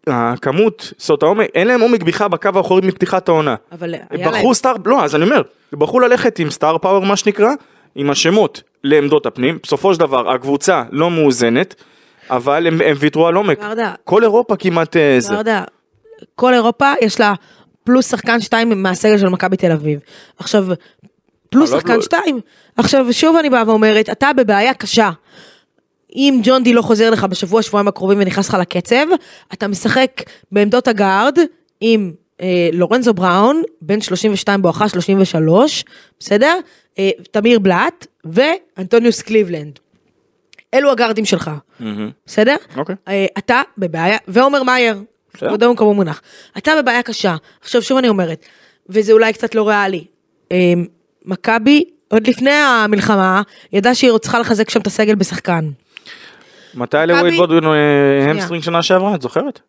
Speaker 3: הכמות, אומרת העומק, אין להם עומק בכלל בקו האחורי מפתיחת העונה.
Speaker 2: אבל היה להם.
Speaker 3: בחרו סטאר, לא, אז אני אומר, בחרו ללכת עם סטאר פאוור מה שנקרא, עם השמות לעמדות הפנים, בסופו של דבר הקבוצה לא מאוזנת, אבל הם, הם ויתרו על עומק.
Speaker 2: ברדה.
Speaker 3: כל אירופה כמעט אה, זה.
Speaker 2: ברדה, כל אירופה יש לה פלוס שחקן שתיים מהסגל של מכבי תל אביב. עכשיו, פלוס
Speaker 3: אבל
Speaker 2: שחקן
Speaker 3: לא-
Speaker 2: שתיים. עכשיו, שוב אני באה ואומרת, אתה בבעיה קשה. אם ג'ון די לא חוזר לך בשבוע, שבועיים הקרובים ונכנס לך לקצב, אתה משחק בעמדות הגארד עם אה, לורנזו בראון, בן 32 בואכה 33, בסדר? אה, תמיר בלאט ואנטוניוס קליבלנד. אלו הגארדים שלך,
Speaker 3: מהמם.
Speaker 2: בסדר?
Speaker 3: אוקיי.
Speaker 2: אה, אתה בבעיה, ועומר מאייר. כבודו במקומו מונח. אתה בבעיה קשה. עכשיו שוב אני אומרת, וזה אולי קצת לא ריאלי. אה, מכבי, עוד לפני המלחמה, ידעה שהיא צריכה לחזק שם את הסגל בשחקן.
Speaker 3: מתי לווייד
Speaker 2: מכבי-
Speaker 3: בולדווין אה, hamstring שנה שעברה, את זוכרת?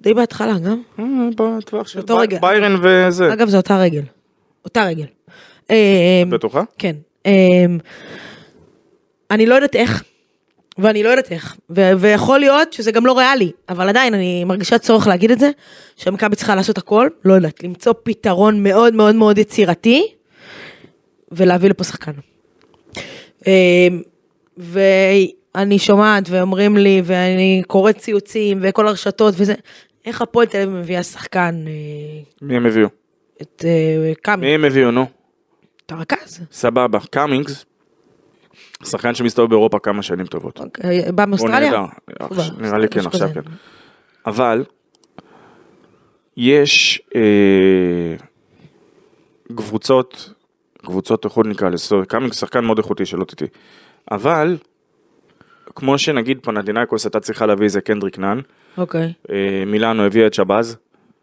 Speaker 2: די בהתחלה גם.
Speaker 3: אה, בטווח של. ביירן וזה.
Speaker 2: אגב, זו אותה רגל. אותה רגל. אה,
Speaker 3: בטוחה?
Speaker 2: כן. אה, אני לא יודעת איך, ואני לא יודעת איך, ו- ויכול להיות שזה גם לא ריאלי, אבל עדיין אני מרגישה צורך להגיד את זה, שמכבי צריכה לעשות הכל, לא יודעת, למצוא פתרון מאוד מאוד מאוד יצירתי, ולהביא לפה שחקן. אה, ואני שומעת ואומרים לי, ואני קוראת ציוצים וכל הרשתות וזה, איך הפועל תל אביב מביאה שחקן, אה,
Speaker 3: מי הם הביאו?
Speaker 2: את אה, קאמי,
Speaker 3: מי הם הביאו, נו?
Speaker 2: את הרכז.
Speaker 3: סבבה. קאמינגס, שחקן שמסתובב באירופה כמה שנים טובות.
Speaker 2: אוקיי, בא מאוסטרליה?
Speaker 3: נראה לי כן, עכשיו. כן. אבל, יש אה, קבוצות, קבוצות איכות נקרא לזה, קאמינגס שחקן מאוד איכותי שלא תטעי. אבל, כמו שנגיד פנדינאיקוס הייתה צריכה להביא איזה קנדריק נאן,
Speaker 2: אוקיי,
Speaker 3: אה, מילאנו הביאה את שבאז,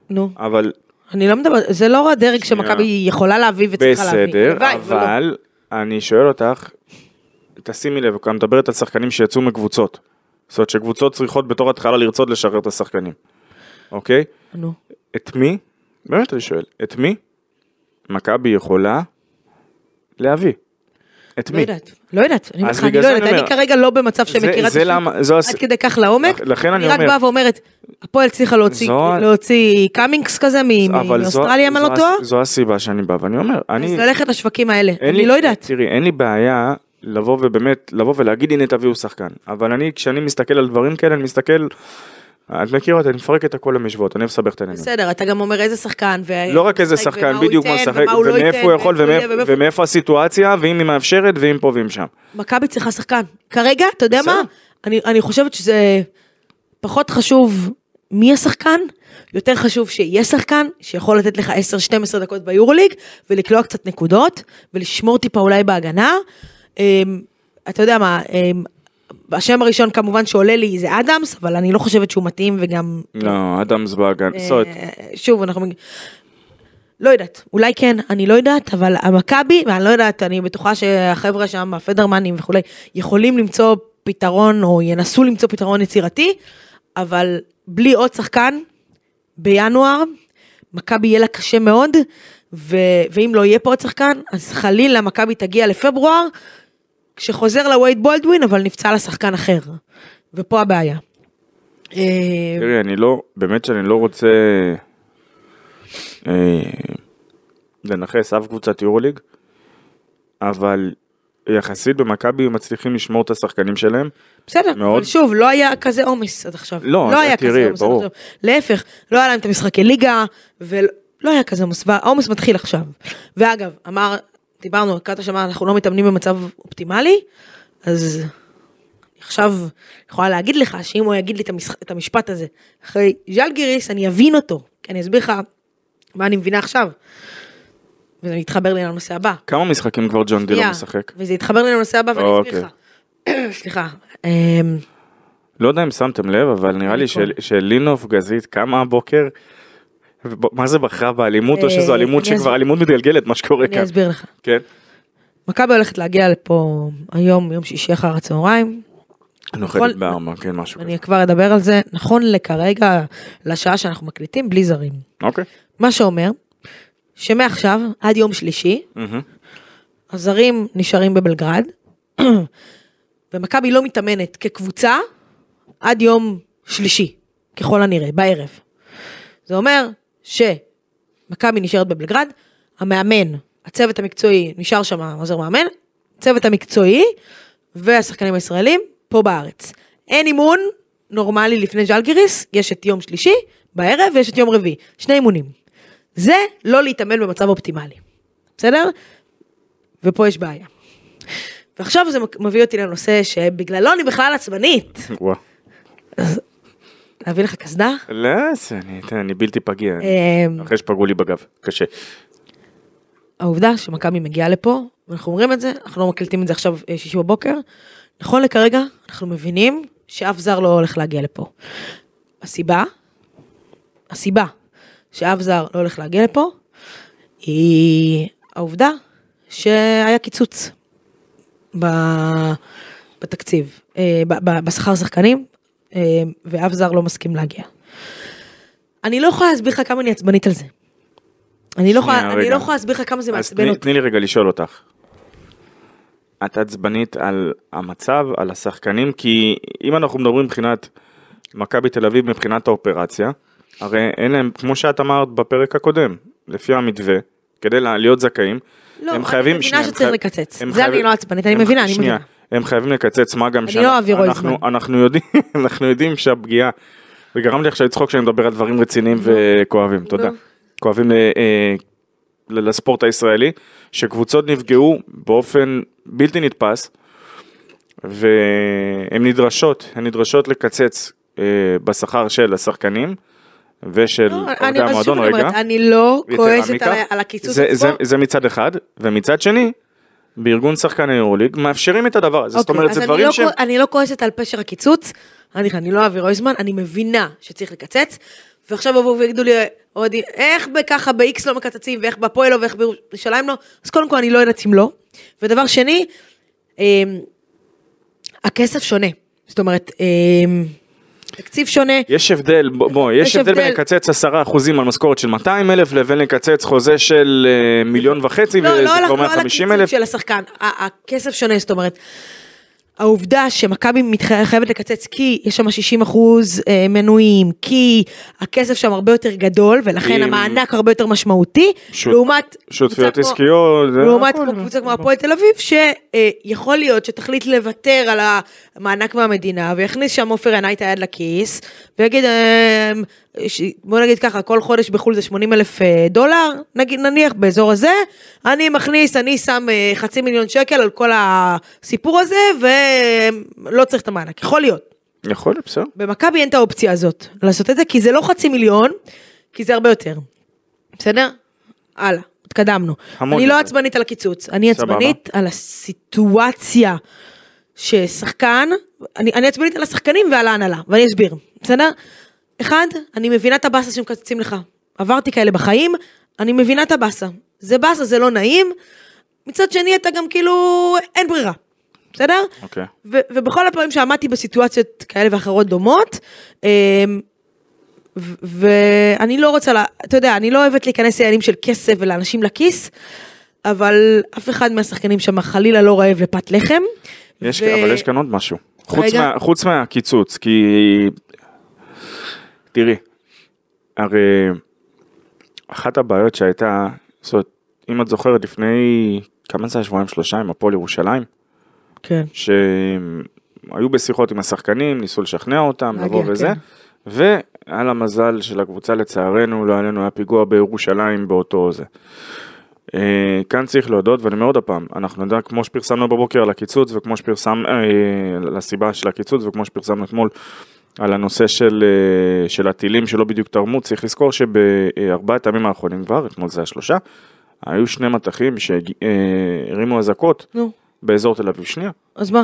Speaker 2: נו.
Speaker 3: אבל
Speaker 2: אני לא מדברת, זה לא הדרג שמכבי יכולה להביא וצריכה להביא.
Speaker 3: בסדר,
Speaker 2: הלוואי, ולא.
Speaker 3: אבל אני שואל אותך, תשימי לב, אני מדברת על שחקנים שיצאו מקבוצות. זאת אומרת שקבוצות צריכות בתור התחלה לרצות לשחרר את השחקנים, אוקיי?
Speaker 2: נו.
Speaker 3: את מי, באמת אני שואל, את מי מכבי יכולה להביא? את
Speaker 2: לא
Speaker 3: מי?
Speaker 2: יודעת, לא יודעת, אני אומרת לך, אני לא יודעת,
Speaker 3: אני
Speaker 2: כרגע לא במצב שמכירה את
Speaker 3: הס-
Speaker 2: עד כדי כך לעומק,
Speaker 3: אני
Speaker 2: רק באה ואומרת, הפועל הצליחה להוציא- קאמינגס כזה מאוסטרליה, אם אני לא טועה,
Speaker 3: זו הסיבה שאני בא ואני אומר, אני...
Speaker 2: אז ללכת לשווקים האלה, אני לא יודעת.
Speaker 3: תראי, אין לי בעיה לבוא ובאמת, לבוא ולהגיד הנה תביאו שחקן, אבל אני, כשאני מסתכל על דברים כאלה, אני מסתכל את מכירה אותי, אני מפרק את הכל למשוואות, אני לסבך את העניינים.
Speaker 2: בסדר, אתה גם אומר איזה שחקן. ו-
Speaker 3: לא רק איזה שחקן, בדיוק מה לשחק,
Speaker 2: הוא לא
Speaker 3: ומאיפה הוא יכול, ומאיפה- הסיטואציה, ואם היא מאפשרת, ואם פה ואם שם.
Speaker 2: מכבי צריכה שחקן. כרגע, אתה יודע. מה? אני, אני חושבת שזה פחות חשוב מי השחקן, יותר חשוב שיהיה שחקן שיכול לתת לך 10-12 דקות ביורוליג, ולקלוע קצת נקודות, ולשמור טיפה אולי בהגנה. אמ, אתה יודע מה, אמ, השם הראשון כמובן שעולה לי זה אדמס, אבל אני לא חושבת שהוא מתאים וגם...
Speaker 3: לא, אדמס באגן,
Speaker 2: אה, שוב, אנחנו... לא יודעת, אולי כן, אני לא יודעת, אבל המכבי, ואני לא יודעת, אני בטוחה שהחבר'ה שם, הפדרמנים וכולי, יכולים למצוא פתרון, או ינסו למצוא פתרון יצירתי, אבל בלי עוד שחקן, בינואר, מכבי יהיה לה קשה מאוד, ו- ואם לא יהיה פה עוד שחקן, אז חלילה מכבי תגיע לפברואר, כשחוזר לווייד בולדווין, אבל נפצע לשחקן אחר. ופה הבעיה. אה,
Speaker 3: תראי, אני לא, באמת שאני לא רוצה אה, לנכס אף קבוצת יורוליג, אבל יחסית במכבי מצליחים לשמור את השחקנים שלהם.
Speaker 2: בסדר,
Speaker 3: מאוד.
Speaker 2: אבל שוב, לא היה כזה עומס עד עכשיו.
Speaker 3: לא,
Speaker 2: לא היה
Speaker 3: תראי,
Speaker 2: כזה עומס עד
Speaker 3: ברור.
Speaker 2: עכשיו. להפך, לא היה להם את המשחקי ליגה, ולא היה כזה עומס, והעומס מתחיל עכשיו. ואגב, אמר, דיברנו, קאטה שאמר, אנחנו לא מתאמנים במצב אופטימלי, אז אני עכשיו יכולה להגיד לך שאם הוא יגיד לי את, המשח... את המשפט הזה, אחרי ז'לגיריס, אני אבין אותו, כי אני אסביר לך מה אני מבינה עכשיו. וזה מתחבר לי לנושא הבא.
Speaker 3: כמה משחקים כבר ג'ון די
Speaker 2: שנייה,
Speaker 3: משחק?
Speaker 2: וזה יתחבר לי לנושא הבא ואני אסביר לך. סליחה. אמ,
Speaker 3: לא יודע אם שמתם לב, אבל נראה לי של- שלינוף גזית קמה הבוקר, מה זה בחרה באלימות, או
Speaker 2: אה,
Speaker 3: שזו אלימות
Speaker 2: אני
Speaker 3: שכבר. אלימות מתגלגלת, מה שקורה כאן.
Speaker 2: אני אסביר לך.
Speaker 3: כן.
Speaker 2: מכבי הולכת להגיע לפה היום, יום שישי אחר הצהריים.
Speaker 3: נוחתת בארבע, כן, משהו כזה.
Speaker 2: אני כבר אדבר על זה. נכון לכרגע, לשעה שאנחנו מקליטים, בלי זרים.
Speaker 3: אוקיי.
Speaker 2: מה שאומר, שמעכשיו עד יום שלישי. הזרים נשארים בבלגרד, ומכבי לא מתאמנת כקבוצה עד יום שלישי, ככל הנראה, בערב. זה אומר שמכבי נשארת בבלגרד, המאמן, הצוות המקצועי נשאר שם עוזר מאמן, הצוות המקצועי והשחקנים הישראלים פה בארץ. אין אימון נורמלי לפני ז'לגיריס, יש את יום שלישי בערב ויש את יום רביעי, שני אימונים. זה לא להתאמן במצב אופטימלי, בסדר? ופה יש בעיה. ועכשיו זה מביא אותי לנושא שבגללו אני בכלל עצבנית.
Speaker 3: וואו.
Speaker 2: להביא לך קסדה?
Speaker 3: לא, אני- אני בלתי פגיע.
Speaker 2: אמ,
Speaker 3: אחרי שפגעו לי בגב, קשה.
Speaker 2: העובדה שמכבי מגיעה לפה, ואנחנו אומרים את זה, אנחנו לא מקליטים את זה עכשיו אה, שישי בבוקר, נכון לכרגע, אנחנו מבינים שאף זר לא הולך להגיע לפה. הסיבה, הסיבה שאף זר לא הולך להגיע לפה, היא העובדה שהיה קיצוץ ב- בתקציב, אה, בשכר שחקנים, ואף זר לא מסכים להגיע. אני לא יכולה להסביר לך כמה אני עצבנית על זה. אני לא יכולה אני. לא להסביר לך כמה זה מעצבן אותי.
Speaker 3: תני לי רגע לשאול אותך. את עצבנית על המצב, על השחקנים, כי אם אנחנו מדברים מבחינת מכבי תל אביב, מבחינת האופרציה, הרי אין להם, כמו שאת אמרת בפרק הקודם, לפי המתווה, כדי לה- להיות זכאים,
Speaker 2: לא,
Speaker 3: הם
Speaker 2: אני
Speaker 3: חייבים,
Speaker 2: מבינה
Speaker 3: שנייה, הם
Speaker 2: שצריך לקצץ. זה אני לא עצבנית, אני מבינה, אני מבינה.
Speaker 3: הם חייבים לקצץ, מה גם
Speaker 2: אני לא
Speaker 3: יודעים, אנחנו יודעים שהפגיעה, וגרם לי עכשיו לצחוק כשאני מדבר על דברים רציניים וכואבים, תודה.
Speaker 2: נו.
Speaker 3: כואבים אה, ל- לספורט הישראלי, שקבוצות נפגעו באופן בלתי נתפס, והן נדרשות, הן נדרשות לקצץ אה, בשכר של השחקנים ושל
Speaker 2: לא,
Speaker 3: עובדי המועדון, רגע.
Speaker 2: אני לא כועסת על הקיצוץ עצמו.
Speaker 3: זה מצד אחד, ומצד שני, בארגון שחקני יורוליג מאפשרים את הדבר הזה, זאת
Speaker 2: אוקיי,
Speaker 3: אומרת זה דברים
Speaker 2: לא
Speaker 3: שהם...
Speaker 2: כוע- אני לא כועסת על פשר הקיצוץ, אני אני לא אעביר רויזמן, אני מבינה שצריך לקצץ, ועכשיו יבואו ויגידו לי, אוהדים, איך ככה ב-X לא מקצצים, ואיך בהפועל לא, ואיך בירושלים לא, אז קודם כל אני לא יודעת אם לא. ודבר שני, אמ, הכסף שונה. זאת אומרת, אמ, תקציב שונה.
Speaker 3: יש הבדל, בוא, יש,
Speaker 2: יש
Speaker 3: הבדל בין. לקצץ עשרה אחוזים על משכורת של 200 אלף לבין לקצץ חוזה של אה, מיליון וחצי
Speaker 2: לא,
Speaker 3: וזה
Speaker 2: לא על-
Speaker 3: כבר
Speaker 2: לא על
Speaker 3: 150
Speaker 2: הקיצוץ
Speaker 3: אלף.
Speaker 2: של השחקן, הכסף שונה, זאת אומרת, העובדה שמכבי חייבת לקצץ כי יש שם 60 אחוז אה, מנויים, כי הכסף שם הרבה יותר גדול ולכן
Speaker 3: עם-
Speaker 2: המענק הרבה יותר משמעותי,
Speaker 3: שות-
Speaker 2: לעומת
Speaker 3: שותפויות
Speaker 2: כמו-
Speaker 3: עסקיות.
Speaker 2: לעומת. כמו קבוצה כמו הפועל תל אביב, שיכול להיות שתחליט לוותר על המענק מהמדינה ויכניס שם עופר עיניי את היד לכיס ויגיד, אה, ש- בוא נגיד ככה, כל חודש בחו"ל זה 80 אלף אה, דולר, נגיד נניח באזור הזה, אני מכניס, אני שם חצי מיליון שקל על כל הסיפור הזה ולא צריך את המענק, יכול להיות.
Speaker 3: יכול להיות, בסדר.
Speaker 2: במכבי אין את האופציה הזאת לעשות את זה, כי זה לא חצי מיליון, כי זה הרבה יותר. בסדר? הלאה, התקדמנו. אני לא. עצבנית על הקיצוץ, אני. עצבנית על הסיטואציה ששחקן, אני, אני עצבנית על השחקנים ועל ההנהלה, ואני אסביר, בסדר? אחד, אני מבינה את הבאסה שמקצצים לך. עברתי כאלה בחיים, אני מבינה את הבאסה. זה באסה, זה לא נעים. מצד שני, אתה גם כאילו, אין ברירה. בסדר?
Speaker 3: אוקיי.
Speaker 2: ו- ובכל הפעמים שעמדתי בסיטואציות כאלה ואחרות דומות, אמ, ואני לא רוצה, לה, אתה יודע, אני לא אוהבת להיכנס לעניינים של כסף ולאנשים לכיס, אבל אף אחד מהשחקנים שם חלילה לא רעב לפת לחם.
Speaker 3: יש,
Speaker 2: ו-
Speaker 3: אבל יש כאן עוד משהו. חוץ. מה, חוץ מהקיצוץ, כי... תראי, הרי אחת הבעיות שהייתה, זאת אומרת, אם את זוכרת לפני כמה זה היה שבועיים שלושה עם הפועל ירושלים,
Speaker 2: כן.
Speaker 3: שהיו בשיחות עם השחקנים, ניסו לשכנע אותם,
Speaker 2: להגיע,
Speaker 3: לבוא וזה,
Speaker 2: כן.
Speaker 3: ועל המזל של הקבוצה לצערנו, לא עלינו, היה פיגוע בירושלים באותו זה. אה, כאן צריך להודות, ואני אומר עוד הפעם, אנחנו נדע, כמו שפרסמנו בבוקר על הקיצוץ, וכמו שפרסם, אה, לסיבה של הקיצוץ, וכמו שפרסמנו אתמול על הנושא של, אה, של הטילים שלא בדיוק תרמו, צריך לזכור שבארבעת הימים האחרונים כבר, אתמול זה השלושה, היו שני מטחים שהרימו אזעקות
Speaker 2: נו,
Speaker 3: באזור תל אביב. שנייה,
Speaker 2: אז מה?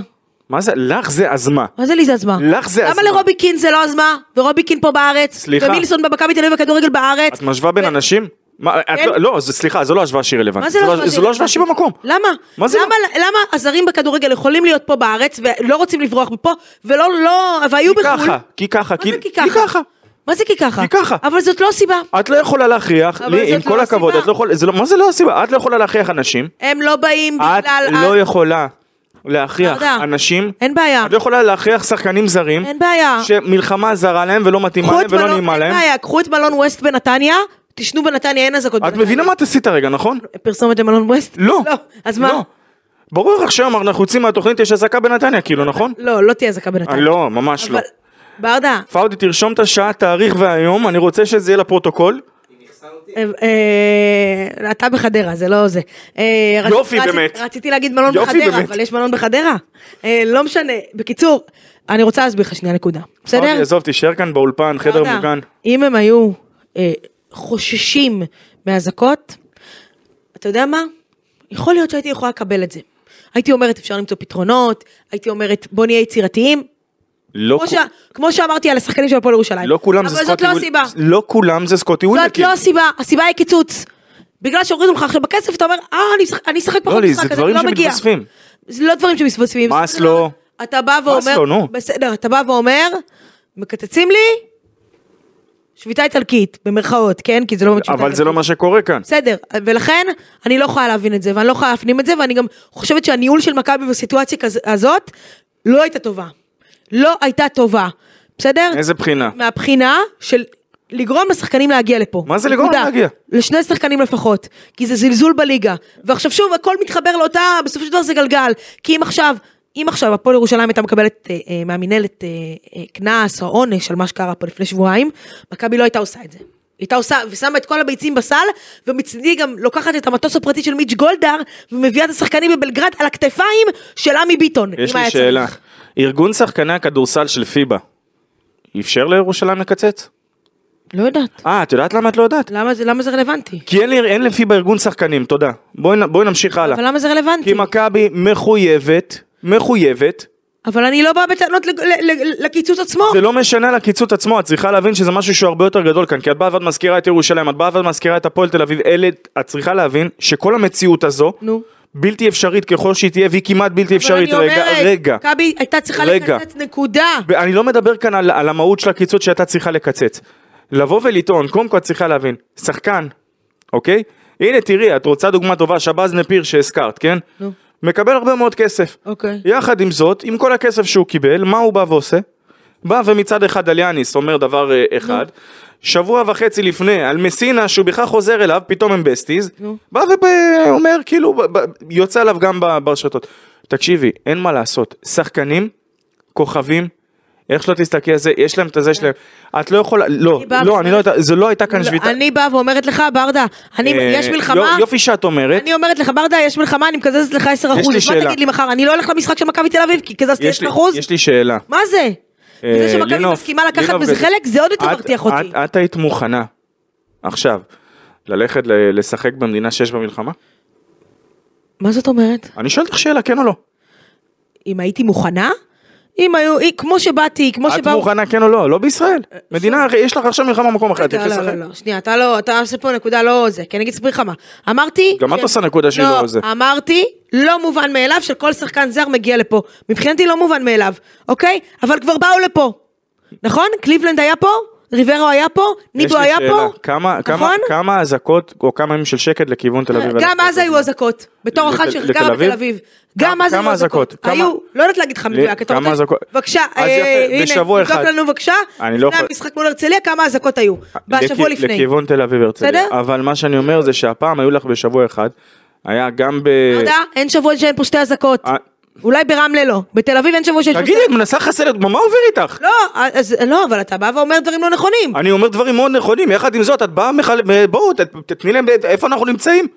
Speaker 3: מה זה, לך זה אז מה?
Speaker 2: מה זה לי זה אז מה?
Speaker 3: לך זה אז
Speaker 2: למה
Speaker 3: מה?
Speaker 2: לרובי קין זה לא אז מה? ורובי קין פה בארץ?
Speaker 3: סליחה.
Speaker 2: ומילסון במכבי תל אביב בכדורגל בארץ?
Speaker 3: את משווה בין אנשים? מה, את. לא, לא, זה- סליחה, זו לא השוואה שהיא רלוונטית.
Speaker 2: מה זה לא השוואה
Speaker 3: זו לא השוואה שהיא במקום.
Speaker 2: למה?
Speaker 3: מה זה
Speaker 2: למה, למה הזרים בכדורגל יכולים להיות פה בארץ ולא רוצים לברוח מפה ולא, לא, והיו
Speaker 3: כי
Speaker 2: בחו"ל?
Speaker 3: ככה, כי ככה,
Speaker 2: מה זה כי
Speaker 3: כי
Speaker 2: ככה? מה זה כי ככה?
Speaker 3: כי ככה.
Speaker 2: אבל זאת לא הסיבה.
Speaker 3: את לא יכולה להכריח, לי, עם כל
Speaker 2: לא
Speaker 3: הכבוד,
Speaker 2: הסיבה.
Speaker 3: את לא יכולה, זה לא- מה זה לא הסיבה? את לא יכולה להכריח אנשים,
Speaker 2: הם לא באים
Speaker 3: את
Speaker 2: בגלל...
Speaker 3: לא יכולה להכריח. אנשים,
Speaker 2: אין בעיה.
Speaker 3: את לא יכולה להכריח שחקנים זרים,
Speaker 2: אין בעיה.
Speaker 3: שמלחמה זרה להם ולא מתאימה להם
Speaker 2: את
Speaker 3: ולא נעימה
Speaker 2: אין
Speaker 3: להם.
Speaker 2: בעיה, קחו את מלון ווסט בנתניה, תשנו בנתניה, אין אזעקות
Speaker 3: את
Speaker 2: בנתניה.
Speaker 3: מבינה מה את עשית הרגע, נכון?
Speaker 2: פרסומת למלון ווסט?
Speaker 3: לא.
Speaker 2: לא. אז מה?
Speaker 3: לא. ברור לך שהיום אנחנו יוצאים מהתוכנית, יש אזעקה בנתניה, כאילו, נכון?
Speaker 2: לא, לא תהיה אזעקה בנתניה.
Speaker 3: לא, ממש לא.
Speaker 2: ברדה,
Speaker 3: פאודי, תרשום את השעה, תאריך והיום, אני רוצה שזה יהיה לפרוטוקול.
Speaker 2: אה, אה, אתה בחדרה, זה לא זה. אה,
Speaker 3: יופי, באמת.
Speaker 2: רציתי להגיד מלון בחדרה. אבל יש מלון בחדרה. לא משנה. בקיצור, אני רוצה להסביר לך שנייה נקודה. בסדר?
Speaker 3: עזוב, תישאר כאן באולפן, חדר מוגן.
Speaker 2: אם הם היו חוששים מאזעקות, אתה יודע מה? יכול להיות שהייתי יכולה לקבל את זה. הייתי אומרת, אפשר למצוא פתרונות, הייתי אומרת, בוא נהיה יצירתיים.
Speaker 3: לא
Speaker 2: כמו, ש... כמו שאמרתי על השחקנים של הפועל ירושלים.
Speaker 3: לא כולם זה
Speaker 2: אבל זאת
Speaker 3: סקוטי
Speaker 2: לא הסיבה.
Speaker 3: לא כולם זה סקוטי
Speaker 2: זאת
Speaker 3: ווילבקין.
Speaker 2: לא הסיבה, הסיבה היא קיצוץ. בגלל שהורידו לך עכשיו בכסף, אתה אומר, אה, אני אשחק- פחות
Speaker 3: לא,
Speaker 2: משחק,
Speaker 3: זה
Speaker 2: אז
Speaker 3: דברים
Speaker 2: אני לא מגיע.
Speaker 3: שמתווספים.
Speaker 2: זה לא דברים שמתווספים.
Speaker 3: מאסלו.
Speaker 2: אתה בא ואומר,
Speaker 3: מאסלו, נו.
Speaker 2: בסדר, אתה בא ואומר, מקצצים לי, שביתה איטלקית, במרכאות, כן? כי זה לא באמת שביתה
Speaker 3: אבל זה לא
Speaker 2: איטלקית.
Speaker 3: מה שקורה כאן.
Speaker 2: בסדר, ולכן אני לא יכולה להבין את זה, ואני לא יכולה להפנים את זה, ואני גם חושבת שהניהול של מכבי בסיטואציה הזאת לא הייתה טובה. לא הייתה טובה, בסדר?
Speaker 3: איזה בחינה?
Speaker 2: מהבחינה של לגרום לשחקנים להגיע לפה.
Speaker 3: מה זה לגרום. להגיע?
Speaker 2: לשני שחקנים לפחות, כי זה זלזול בליגה. ועכשיו שוב, הכל מתחבר לאותה, בסופו של דבר זה גלגל. כי אם עכשיו, אם עכשיו הפועל ירושלים הייתה מקבלת אה, אה, מהמינהלת אה, אה, קנס או עונש על מה שקרה פה לפני שבועיים, מכבי לא הייתה עושה את זה. היא הייתה עושה ושמה את כל הביצים בסל, ומצידי גם לוקחת את המטוס הפרטי של מיץ' גולדהר, ומביאה את השחקנים בבלגרד על הכתפיים של עמי ביטון.
Speaker 3: יש לי שאלה.
Speaker 2: צריך.
Speaker 3: ארגון שחקני הכדורסל של פיבה, אפשר לירושלים לקצץ?
Speaker 2: לא יודעת.
Speaker 3: אה, את יודעת למה את לא יודעת?
Speaker 2: למה זה, למה זה רלוונטי?
Speaker 3: כי אין לי- אין לפיבה ארגון שחקנים, תודה. בואי בואי נמשיך הלאה.
Speaker 2: אבל למה זה רלוונטי?
Speaker 3: כי מכבי מחויבת, מחויבת,
Speaker 2: אבל אני לא באה בטענות לקיצוץ עצמו.
Speaker 3: זה לא משנה לקיצוץ עצמו, את צריכה להבין שזה משהו שהוא הרבה יותר גדול כאן, כי את באה ואת מזכירה את ירושלים, את באה ואת מזכירה את הפועל תל אביב, אלה, את צריכה להבין שכל המציאות הזו,
Speaker 2: נו.
Speaker 3: בלתי אפשרית ככל שהיא תהיה, והיא כמעט בלתי אפשרית,
Speaker 2: אבל אני
Speaker 3: רגע,
Speaker 2: אומרת,
Speaker 3: רגע.
Speaker 2: מכבי הייתה צריכה
Speaker 3: רגע.
Speaker 2: לקצץ נקודה.
Speaker 3: אני לא מדבר כאן על, על המהות של הקיצוץ שהייתה צריכה לקצץ. לבוא ולטעון, קודם כל את צריכה להבין, שחקן, אוקיי? הנה תראי, את רוצה דוגמה טובה, שבז נפיר שהזכרת, כן?
Speaker 2: נו.
Speaker 3: מקבל הרבה מאוד כסף.
Speaker 2: אוקיי.
Speaker 3: יחד עם זאת, עם כל הכסף שהוא קיבל, מה הוא בא ועושה? בא ומצד אחד על יאניס אומר דבר אה, אחד, שבוע וחצי לפני על מסינה שהוא בכלל חוזר אליו, פתאום הם בסטיז. בא ואומר כאילו, ב- ב- יוצא עליו גם ברשתות. תקשיבי, אין מה לעשות, שחקנים, כוכבים, איך שלא תסתכל על זה, יש להם את הזה שלהם, את לא יכולה, לא, לא, אני לא יודעת, זה לא הייתה כאן
Speaker 2: לא,
Speaker 3: שביתה.
Speaker 2: אני באה ואומרת לך, ברדה, אני,
Speaker 3: אה,
Speaker 2: יש מלחמה,
Speaker 3: יופי שאת אומרת,
Speaker 2: אני אומרת לך, ברדה, יש מלחמה, אני מקזזת לך 10%.
Speaker 3: יש לי
Speaker 2: אז מה
Speaker 3: שאלה.
Speaker 2: תגיד לי מחר? אני לא הולך למשחק של מכבי תל אביב, כי קזזתי
Speaker 3: יש לי-
Speaker 2: 10%?
Speaker 3: יש לי שאלה.
Speaker 2: מה זה? וזה
Speaker 3: אה,
Speaker 2: שמכבי מסכימה לקחת בזה
Speaker 3: זה-
Speaker 2: חלק, זה עוד יותר מרתיח אותי.
Speaker 3: את- היית מוכנה עכשיו ללכת לשחק במדינה שיש בה מלחמה?
Speaker 2: מה זאת אומרת?
Speaker 3: אני שואל אותך שאלה, כן או לא?
Speaker 2: אם הייתי מוכנה? אם היו, כמו שבאתי, כמו
Speaker 3: את
Speaker 2: שבאו...
Speaker 3: מוכנה כן או לא? לא בישראל. מדינה, יש לך עכשיו מלחמה במקום אחר,
Speaker 2: רגע,
Speaker 3: תלכי
Speaker 2: לא,
Speaker 3: לשחק.
Speaker 2: לא, לא, שנייה, אתה לא, אתה עושה פה נקודה לא זה, כי אני אגיד לך מה. אמרתי...
Speaker 3: גם את עושה נקודה שהיא לא זה.
Speaker 2: אמרתי, לא מובן מאליו שכל שחקן זר מגיע לפה. מבחינתי לא מובן מאליו, אוקיי? אבל כבר באו לפה. נכון? קליבלנד היה פה? ריברו היה פה? ניבו היה
Speaker 3: שאלה,
Speaker 2: פה?
Speaker 3: כמה- כמה-
Speaker 2: נכון?
Speaker 3: כמה אזעקות או כמה ימים של שקט לכיוון תל אביב?
Speaker 2: גם אז היו אזעקות, בתור אחת שגרה? בתל אביב. גם אז היו אזעקות. היו, לא יודעת להגיד לך מדויק, אתה רוצה? בבקשה, אה, הנה,
Speaker 3: בשבוע
Speaker 2: תבדוק. לנו בבקשה,
Speaker 3: אני לא
Speaker 2: לפני
Speaker 3: יכול-
Speaker 2: המשחק מול הרצליה, כמה אזעקות היו, בשבוע
Speaker 3: לכ-
Speaker 2: לפני.
Speaker 3: לכיוון תל אביב הרצליה. אבל מה שאני אומר זה שהפעם היו לך בשבוע אחד, היה גם ב...
Speaker 2: אתה יודע, אין שבוע שאין פה שתי אזעקות.
Speaker 3: אה.
Speaker 2: אולי ברמלה לא, בתל אביב אין שבוע שיש
Speaker 3: תגידי, את מנסה לחסל את... מה עובר איתך?
Speaker 2: לא, אז לא, אבל אתה בא ואומר דברים לא נכונים.
Speaker 3: אני אומר דברים מאוד נכונים, יחד עם זאת, את באה, מחל... בואו, ת- תתני להם איפה אנחנו נמצאים.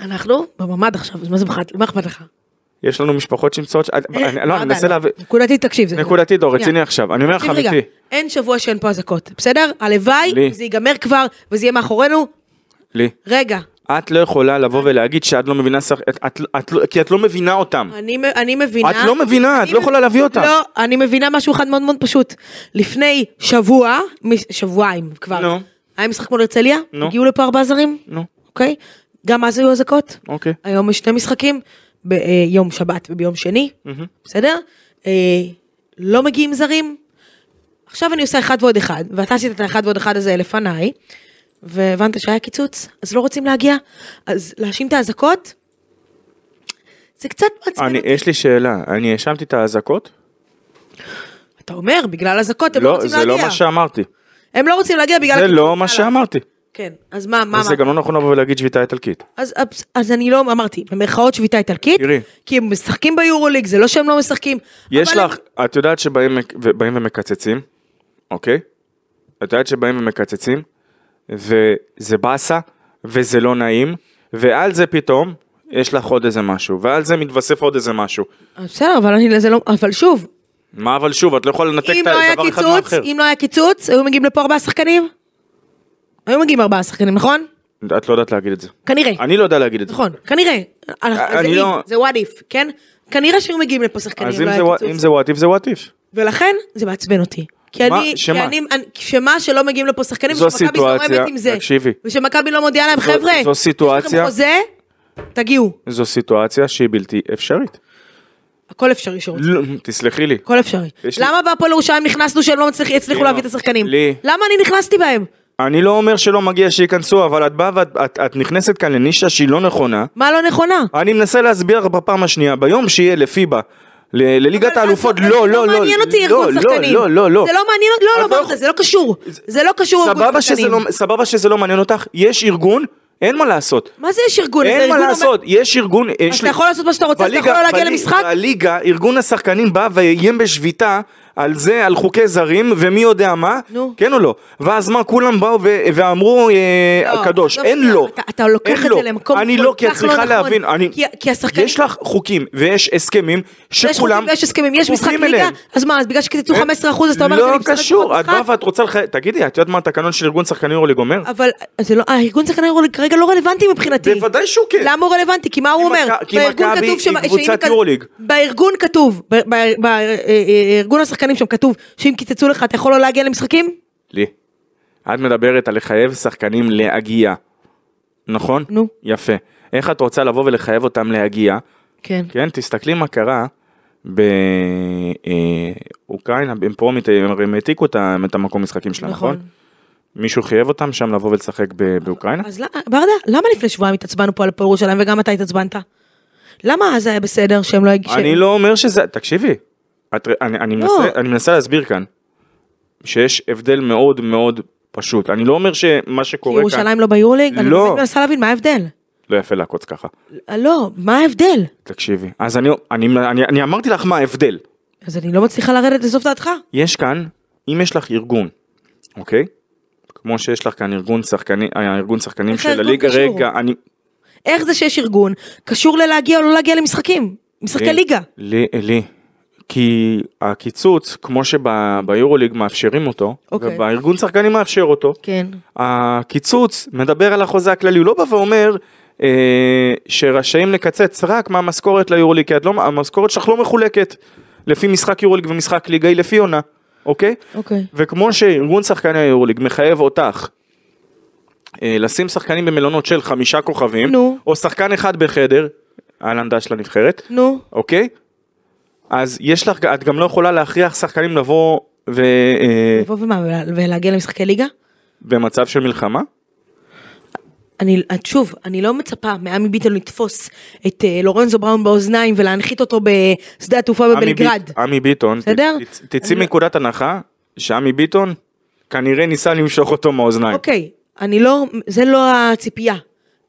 Speaker 2: אנחנו בממ"ד עכשיו, אז מה זה אכפת- מה אכפת לך?
Speaker 3: יש לנו משפחות שנמצאות, ש- אני- לא, אני
Speaker 2: ברדה,
Speaker 3: מנסה
Speaker 2: לא.
Speaker 3: להבין,
Speaker 2: נקודתית תקשיב.
Speaker 3: נקודתית, לא. רציני עכשיו, אני אומר לך אמיתי,
Speaker 2: אין שבוע שאין פה אזעקות, בסדר? הלוואי. זה ייגמר כבר, וזה יהיה מאחורינו.
Speaker 3: לי,
Speaker 2: רגע,
Speaker 3: את לא יכולה לבוא ולהגיד שאת לא מבינה, שח- את- את- את לא- כי את לא מבינה אותם.
Speaker 2: אני, אני מבינה...
Speaker 3: את לא מבינה, את לא יכולה להביא אותם.
Speaker 2: לא, אני מבינה משהו אחד מאוד מאוד פשוט. לפני שבוע, שבועיים כבר,
Speaker 3: נו.
Speaker 2: היה משחק מול הרצליה,
Speaker 3: נו.
Speaker 2: הגיעו לפה ארבעה זרים,
Speaker 3: נו,
Speaker 2: אוקיי? גם אז היו אזעקות.
Speaker 3: אוקיי.
Speaker 2: היום יש שני משחקים, ביום שבת וביום שני, בסדר? אה, לא מגיעים זרים. עכשיו אני עושה אחד ועוד אחד, ואתה עשית את האחד ועוד אחד הזה לפניי, והבנת שהיה קיצוץ, אז לא רוצים להגיע, אז להאשים את האזעקות, זה קצת מעצבן אותי.
Speaker 3: יש לי שאלה, אני האשמתי את האזעקות?
Speaker 2: אתה אומר, בגלל אזעקות הם לא
Speaker 3: לא,
Speaker 2: רוצים
Speaker 3: זה
Speaker 2: להגיע.
Speaker 3: לא מה שאמרתי.
Speaker 2: הם לא רוצים להגיע בגלל...
Speaker 3: זה. לא מה. שאמרתי.
Speaker 2: כן, אז מה, מה,
Speaker 3: זה
Speaker 2: מה?
Speaker 3: גם לא נכון לבוא ולהגיד שביתה איטלקית.
Speaker 2: אז, אז, אז אני לא אמרתי, במרכאות שביתה איטלקית,
Speaker 3: תראי.
Speaker 2: כי הם משחקים ביורוליג, זה לא שהם לא משחקים.
Speaker 3: יש לך, את יודעת שבאים ומקצצים, אוקיי? את יודעת שבאים ומקצצים, וזה באסה, וזה לא נעים, ועל זה פתאום, יש לך עוד איזה משהו, ועל זה מתווסף עוד איזה משהו.
Speaker 2: בסדר, אבל אני לזה לא... אבל שוב,
Speaker 3: מה אבל שוב, את לא יכולה לנתק את
Speaker 2: לא
Speaker 3: הדבר אחד מהאחר.
Speaker 2: אם לא היה קיצוץ, היו מגיעים לפה ארבעה שחקנים? היו מגיעים ארבעה שחקנים, נכון?
Speaker 3: את לא יודעת להגיד את זה.
Speaker 2: כנראה.
Speaker 3: אני לא יודע להגיד את זה.
Speaker 2: נכון, כנראה. זה
Speaker 3: לא-
Speaker 2: זה what if, כן? כנראה שהיו מגיעים לפה שחקנים,
Speaker 3: אז
Speaker 2: לא
Speaker 3: אם
Speaker 2: היה
Speaker 3: זה
Speaker 2: קיצוץ.
Speaker 3: אם זה וואט איף.
Speaker 2: ולכן זה מעצבן אותי. כי
Speaker 3: מה?
Speaker 2: אני, כי
Speaker 3: שמה?
Speaker 2: אני, אני- שמה שלא מגיעים לפה שחקנים,
Speaker 3: זו
Speaker 2: ושמכבי
Speaker 3: סיטואציה,
Speaker 2: זורמת עם זה.
Speaker 3: תקשיבי.
Speaker 2: ושמכבי לא מודיעה להם, חבר'ה,
Speaker 3: זו
Speaker 2: יש
Speaker 3: סיטואציה-
Speaker 2: לכם חוזה, תגיעו.
Speaker 3: זו סיטואציה שהיא בלתי אפשרית.
Speaker 2: הכל אפשרי שרוצים.
Speaker 3: לא, תסלחי לי.
Speaker 2: הכל אפשרי.
Speaker 3: יש
Speaker 2: למה בהפועל ירושלים נכנסנו שהם לא הצליחו
Speaker 3: לי
Speaker 2: להביא
Speaker 3: לא.
Speaker 2: את השחקנים?
Speaker 3: לי.
Speaker 2: למה אני נכנסתי בהם?
Speaker 3: אני לא אומר שלא מגיע שייכנסו, אבל את באה ואת את, את נכנסת כאן לנישה שהיא לא נכונה.
Speaker 2: מה לא נכונה?
Speaker 3: אני מנסה להסביר לך בפעם השנייה, ביום שיהיה לפיבה, לליגת האלופות, לא, לא, לא,
Speaker 2: לא מעניין אותי
Speaker 3: לא,
Speaker 2: ארגון
Speaker 3: לא,
Speaker 2: שחקנים.
Speaker 3: לא, לא, לא.
Speaker 2: זה לא מעניין,
Speaker 3: את
Speaker 2: לא,
Speaker 3: לא
Speaker 2: זה לא קשור. זה לא קשור ארגון שחקנים.
Speaker 3: לא, סבבה שזה לא מעניין אותך, יש ארגון, אין מה לעשות.
Speaker 2: מה זה יש ארגון?
Speaker 3: אין מה לעשות, יש ארגון, יש
Speaker 2: אז אתה יכול לעשות מה שאתה רוצה, אתה יכול לא להגיע למשחק?
Speaker 3: בליגה, ארגון השחקנים בא ואיים בשביתה על זה, על חוקי זרים, ומי יודע מה,
Speaker 2: נו.
Speaker 3: כן או לא? ואז מה, כולם באו ו- ואמרו, אה,
Speaker 2: לא,
Speaker 3: קדוש,
Speaker 2: עזוב
Speaker 3: אין
Speaker 2: שנייה,
Speaker 3: לו.
Speaker 2: אתה- אתה לוקח את זה
Speaker 3: לו.
Speaker 2: למקום
Speaker 3: אני
Speaker 2: כל
Speaker 3: לא, כי את
Speaker 2: לא
Speaker 3: צריכה
Speaker 2: נכון.
Speaker 3: להבין, אני,
Speaker 2: כי- כי השחקנים-
Speaker 3: יש לך חוקים ויש הסכמים
Speaker 2: יש חוקים
Speaker 3: שכולם
Speaker 2: ויש הסכמים, יש משחק ליגה. אז מה, אז בגלל שקיצצו 15% אז אתה אומר
Speaker 3: לא
Speaker 2: שאני משחק
Speaker 3: קשור, את באה? ואת רוצה לח... תגידי, את יודעת מה התקנון של ארגון שחקנים יורוליג אומר?
Speaker 2: אבל זה לא, הארגון שחקני יורוליג כרגע לא רלוונטי מבחינתי.
Speaker 3: בוודאי שהוא כן.
Speaker 2: למה הוא רלוונטי? כי מה הוא אומר?
Speaker 3: כי
Speaker 2: בארגון
Speaker 3: מכבי היא קבוצת יורוליג.
Speaker 2: בארגון כתוב, ב- ב- אה, אה, השחקנים שם כתוב שאם קיצצו לך אתה יכול לא להגיע למשחקים?
Speaker 3: לי. את מדברת על לחייב שחקנים להגיע. נכון?
Speaker 2: נו.
Speaker 3: יפה. איך את רוצה לבוא ולחייב אותם להגיע?
Speaker 2: כן.
Speaker 3: כן, תסתכלי מה קרה באוקראינה, הם פה מת- הם העתיקו את המקום משחקים שלהם, נכון?
Speaker 2: נכון.
Speaker 3: מישהו חייב אותם שם לבוא ולשחק באוקראינה?
Speaker 2: אז ברדה, למה לפני שבועיים התעצבנו פה על הפועל ירושלים וגם אתה התעצבנת? למה אז היה בסדר שהם לא הגישו?
Speaker 3: אני לא אומר שזה, תקשיבי, את, אני, אני,
Speaker 2: לא.
Speaker 3: מנסה, אני מנסה להסביר כאן, שיש הבדל מאוד מאוד פשוט. אני לא אומר שמה
Speaker 2: כי
Speaker 3: שקורה כאן,
Speaker 2: ירושלים לא ביורוליג? אני
Speaker 3: לא.
Speaker 2: באמת מנסה להבין מה ההבדל.
Speaker 3: לא יפה לעקוץ ככה.
Speaker 2: לא, מה ההבדל?
Speaker 3: תקשיבי, אז אני, אני, אני, אני אמרתי לך מה ההבדל.
Speaker 2: אז אני לא מצליחה לרדת לסוף דעתך.
Speaker 3: יש כאן, אם יש לך ארגון, אוקיי? כמו שיש לך כאן ארגון שחקנים, הארגון שחקנים
Speaker 2: איך
Speaker 3: של הליגה? רגע, אני...
Speaker 2: איך זה שיש ארגון קשור ללהגיע או לא להגיע למשחקים? משחקי
Speaker 3: לי-
Speaker 2: ליגה.
Speaker 3: לי, לי. כי הקיצוץ, כמו שביורוליג מאפשרים אותו,
Speaker 2: אוקיי.
Speaker 3: ובארגון שחקנים מאפשר אותו,
Speaker 2: כן.
Speaker 3: הקיצוץ מדבר על החוזה הכללי, הוא לא בא ואומר אה, שרשאים לקצץ רק מהמשכורת ליורוליג, כי לא, המשכורת שלך לא מחולקת לפי משחק יורוליג ומשחק ליגה, היא לפי עונה, אוקיי?
Speaker 2: אוקיי.
Speaker 3: וכמו שארגון שחקני היורוליג מחייב אותך אה, לשים שחקנים במלונות של חמישה כוכבים,
Speaker 2: נו.
Speaker 3: או שחקן אחד בחדר, אהלן דש לנבחרת,
Speaker 2: נו.
Speaker 3: אוקיי? אז יש לך, את גם לא יכולה להכריח שחקנים לבוא ו, אה,
Speaker 2: לבוא ומה, ולהגיע למשחקי ליגה?
Speaker 3: במצב של מלחמה?
Speaker 2: אני, שוב, אני לא מצפה מעמי ביטון לתפוס את אה, לורנזו בראון באוזניים ולהנחית אותו בשדה התעופה בבלגרד.
Speaker 3: עמי ביטון,
Speaker 2: בסדר?
Speaker 3: תצאי מנקודת הנחה שעמי ביטון כנראה ניסה למשוך אותו מהאוזניים.
Speaker 2: אוקיי, אני לא, זה לא הציפייה.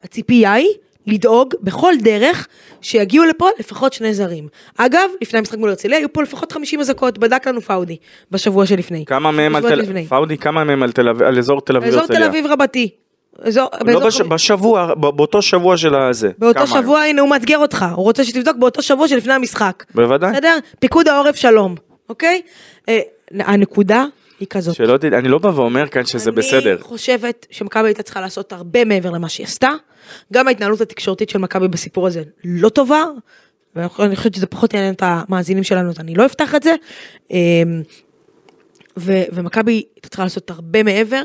Speaker 2: הציפייה היא לדאוג בכל דרך שיגיעו לפה לפחות שני זרים. אגב, לפני המשחק מול הרצליה היו פה לפחות 50 אזעקות, בדק לנו פאודי בשבוע שלפני.
Speaker 3: כמה מהם על
Speaker 2: בשבוע
Speaker 3: תל
Speaker 2: לפני.
Speaker 3: פאודי, כמה מהם על תל אביב, על אזור תל אביב
Speaker 2: אזור תל
Speaker 3: הרצליה?
Speaker 2: אביב רבתי. אזור,
Speaker 3: לא בש- בשבוע, ב- באותו שבוע של הזה.
Speaker 2: באותו שבוע, הנה הוא מאתגר אותך, הוא רוצה שתבדוק באותו שבוע שלפני המשחק.
Speaker 3: בוודאי.
Speaker 2: בסדר? פיקוד העורף שלום, אוקיי? אה, הנקודה היא כזאת.
Speaker 3: שלא תדע, אני לא בא ואומר כאן שזה בסדר.
Speaker 2: אני חושבת שמכבי הייתה צריכה לעשות הרבה מעבר למה שהיא עשתה. גם ההתנהלות התקשורתית של מכבי בסיפור הזה לא טובה. ואני חושבת שזה פחות יעניין את המאזינים שלנו, אז אני לא אפתח את זה. אמ, ו- ומכבי הייתה צריכה לעשות הרבה מעבר,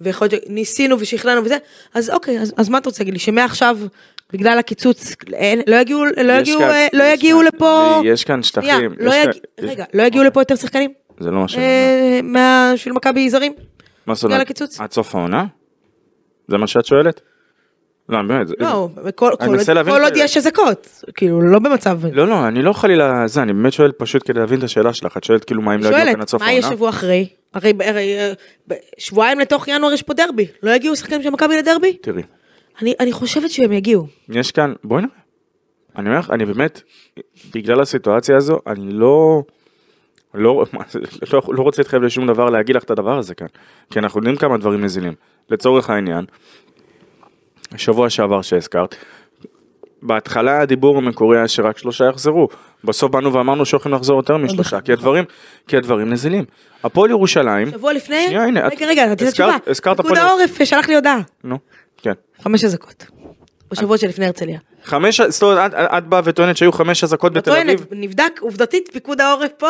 Speaker 2: ויכול להיות שניסינו ושכנענו וזה, אז אוקיי, אז, אז מה אתה רוצה להגיד לי, שמעכשיו, בגלל הקיצוץ, אין, לא יגיעו, לא
Speaker 3: יש
Speaker 2: יגיעו,
Speaker 3: כאן-
Speaker 2: אה, לא
Speaker 3: יש
Speaker 2: יגיעו
Speaker 3: כאן-
Speaker 2: לפה,
Speaker 3: יש כאן
Speaker 2: שנייה,
Speaker 3: שטחים.
Speaker 2: לא
Speaker 3: יש
Speaker 2: יג...
Speaker 3: כאן-
Speaker 2: רגע, לא יגיעו לפה יותר שחקנים?
Speaker 3: זה לא מה.
Speaker 2: אה, מה... של מכבי זרים?
Speaker 3: מה זאת
Speaker 2: בגלל
Speaker 3: אומרת?
Speaker 2: הקיצוץ?
Speaker 3: עד סוף העונה? זה מה שאת שואלת? לא, באמת. זה-
Speaker 2: לא, כל,
Speaker 3: אני
Speaker 2: כל, כל
Speaker 3: את
Speaker 2: עוד. יש אזעקות, כאילו לא במצב,
Speaker 3: לא, לא, אני לא חלילה זה, אני באמת שואל פשוט כדי להבין את השאלה שלך. את שואלת כאילו מה אם לא יגיעו כאן עד
Speaker 2: שואלת,
Speaker 3: סוף
Speaker 2: מה יהיה
Speaker 3: העונה?
Speaker 2: שבוע אחרי? הרי, הרי אה, שבועיים לתוך ינואר יש פה דרבי, לא יגיעו שחקנים של מכבי לדרבי?
Speaker 3: תראי,
Speaker 2: אני, אני חושבת שהם יגיעו.
Speaker 3: יש כאן, בואי נראה. אני אומר לך, אני באמת, בגלל הסיטואציה הזו, אני לא, לא, לא, לא רוצה להתחייב לשום דבר להגיד לך את הדבר הזה כאן. כי אנחנו יודעים כמה דברים נזילים. לצורך העניין, שבוע שעבר שהזכרת, בהתחלה הדיבור המקורי היה שרק שלושה יחזרו. בסוף באנו ואמרנו שהולכים לחזור יותר משלושה, כי הדברים, כי הדברים נזילים. הפועל ירושלים,
Speaker 2: שבוע לפני?
Speaker 3: שנייה, הנה, את-
Speaker 2: רגע, רגע, התשובה.
Speaker 3: הזכרת
Speaker 2: פיקוד העורף שלח לי הודעה.
Speaker 3: נו, כן.
Speaker 2: חמש אזעקות. בשבוע שלפני הרצליה.
Speaker 3: חמש, זאת אומרת, את, באה וטוענת שהיו חמש אזעקות בתל אביב?
Speaker 2: נבדק עובדתית פיקוד העורף פה,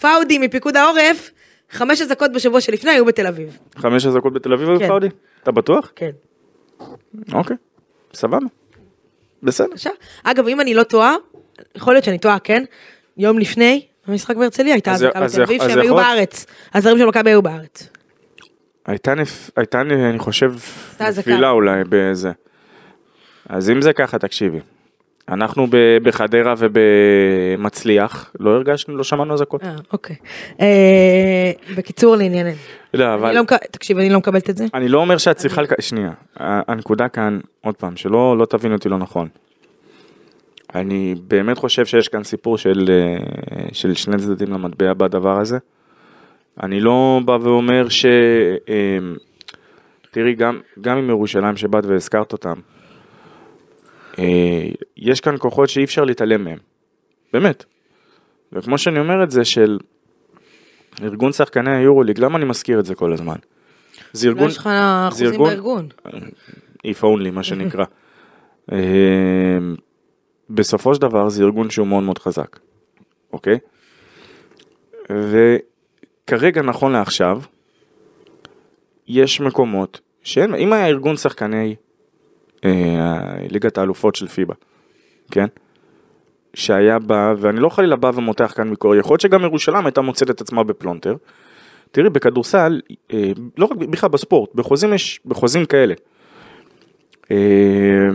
Speaker 2: פאודי מפיקוד העורף, חמש אזעקות בשבוע שלפני היו בתל אביב.
Speaker 3: חמש אזעקות בתל אביב,
Speaker 2: כן.
Speaker 3: פאודי? אתה בטוח?
Speaker 2: כן.
Speaker 3: אוקיי, סבבה. בסדר.
Speaker 2: בבקשה. אגב, אם אני לא טועה, יכול להיות שאני טועה, כן? יום לפני המשחק בהרצליה הייתה
Speaker 3: אז-
Speaker 2: אזעקה
Speaker 3: אז
Speaker 2: בתל אביב שהם היו בארץ. הזרים של מכבי היו בארץ.
Speaker 3: הייתה, נפ... הייתה, אני חושב. נפילה אולי בזה. אז אם זה ככה, תקשיבי. אנחנו בחדרה ובמצליח, לא הרגשנו, לא שמענו אזעקות.
Speaker 2: אה, אוקיי. אה, בקיצור לענייננו.
Speaker 3: לא, אבל
Speaker 2: לא תקשיב, אני לא מקבלת את זה.
Speaker 3: אני לא אומר שאת צריכה, לק- שנייה, הנקודה כאן, עוד פעם, שלא לא תבינו אותי לא נכון. אני באמת חושב שיש כאן סיפור של, אה, של שני צדדים למטבע בדבר הזה. אני לא בא ואומר ש... תראי, גם, גם עם ירושלים שבאת והזכרת אותם, יש כאן כוחות שאי אפשר להתעלם מהם. באמת. וכמו שאני אומר את זה של ארגון שחקני היורוליג, למה אני מזכיר את זה כל הזמן? זה ארגון,
Speaker 2: יש לך אחוזים
Speaker 3: ארגון-
Speaker 2: בארגון.
Speaker 3: if only מה שנקרא. אה, בסופו של דבר זה ארגון שהוא מאוד מאוד חזק, אוקיי? וכרגע נכון לעכשיו, יש מקומות שאין, אם היה ארגון שחקני אה, ליגת האלופות של פיבה, כן? שהיה בא, ואני לא חלילה בא ומותח כאן מקורי, יכול להיות שגם ירושלים הייתה מוצאת את עצמה בפלונטר. תראי, בכדורסל, אה, לא רק בכלל בספורט, בחוזים יש, בחוזים כאלה. אה,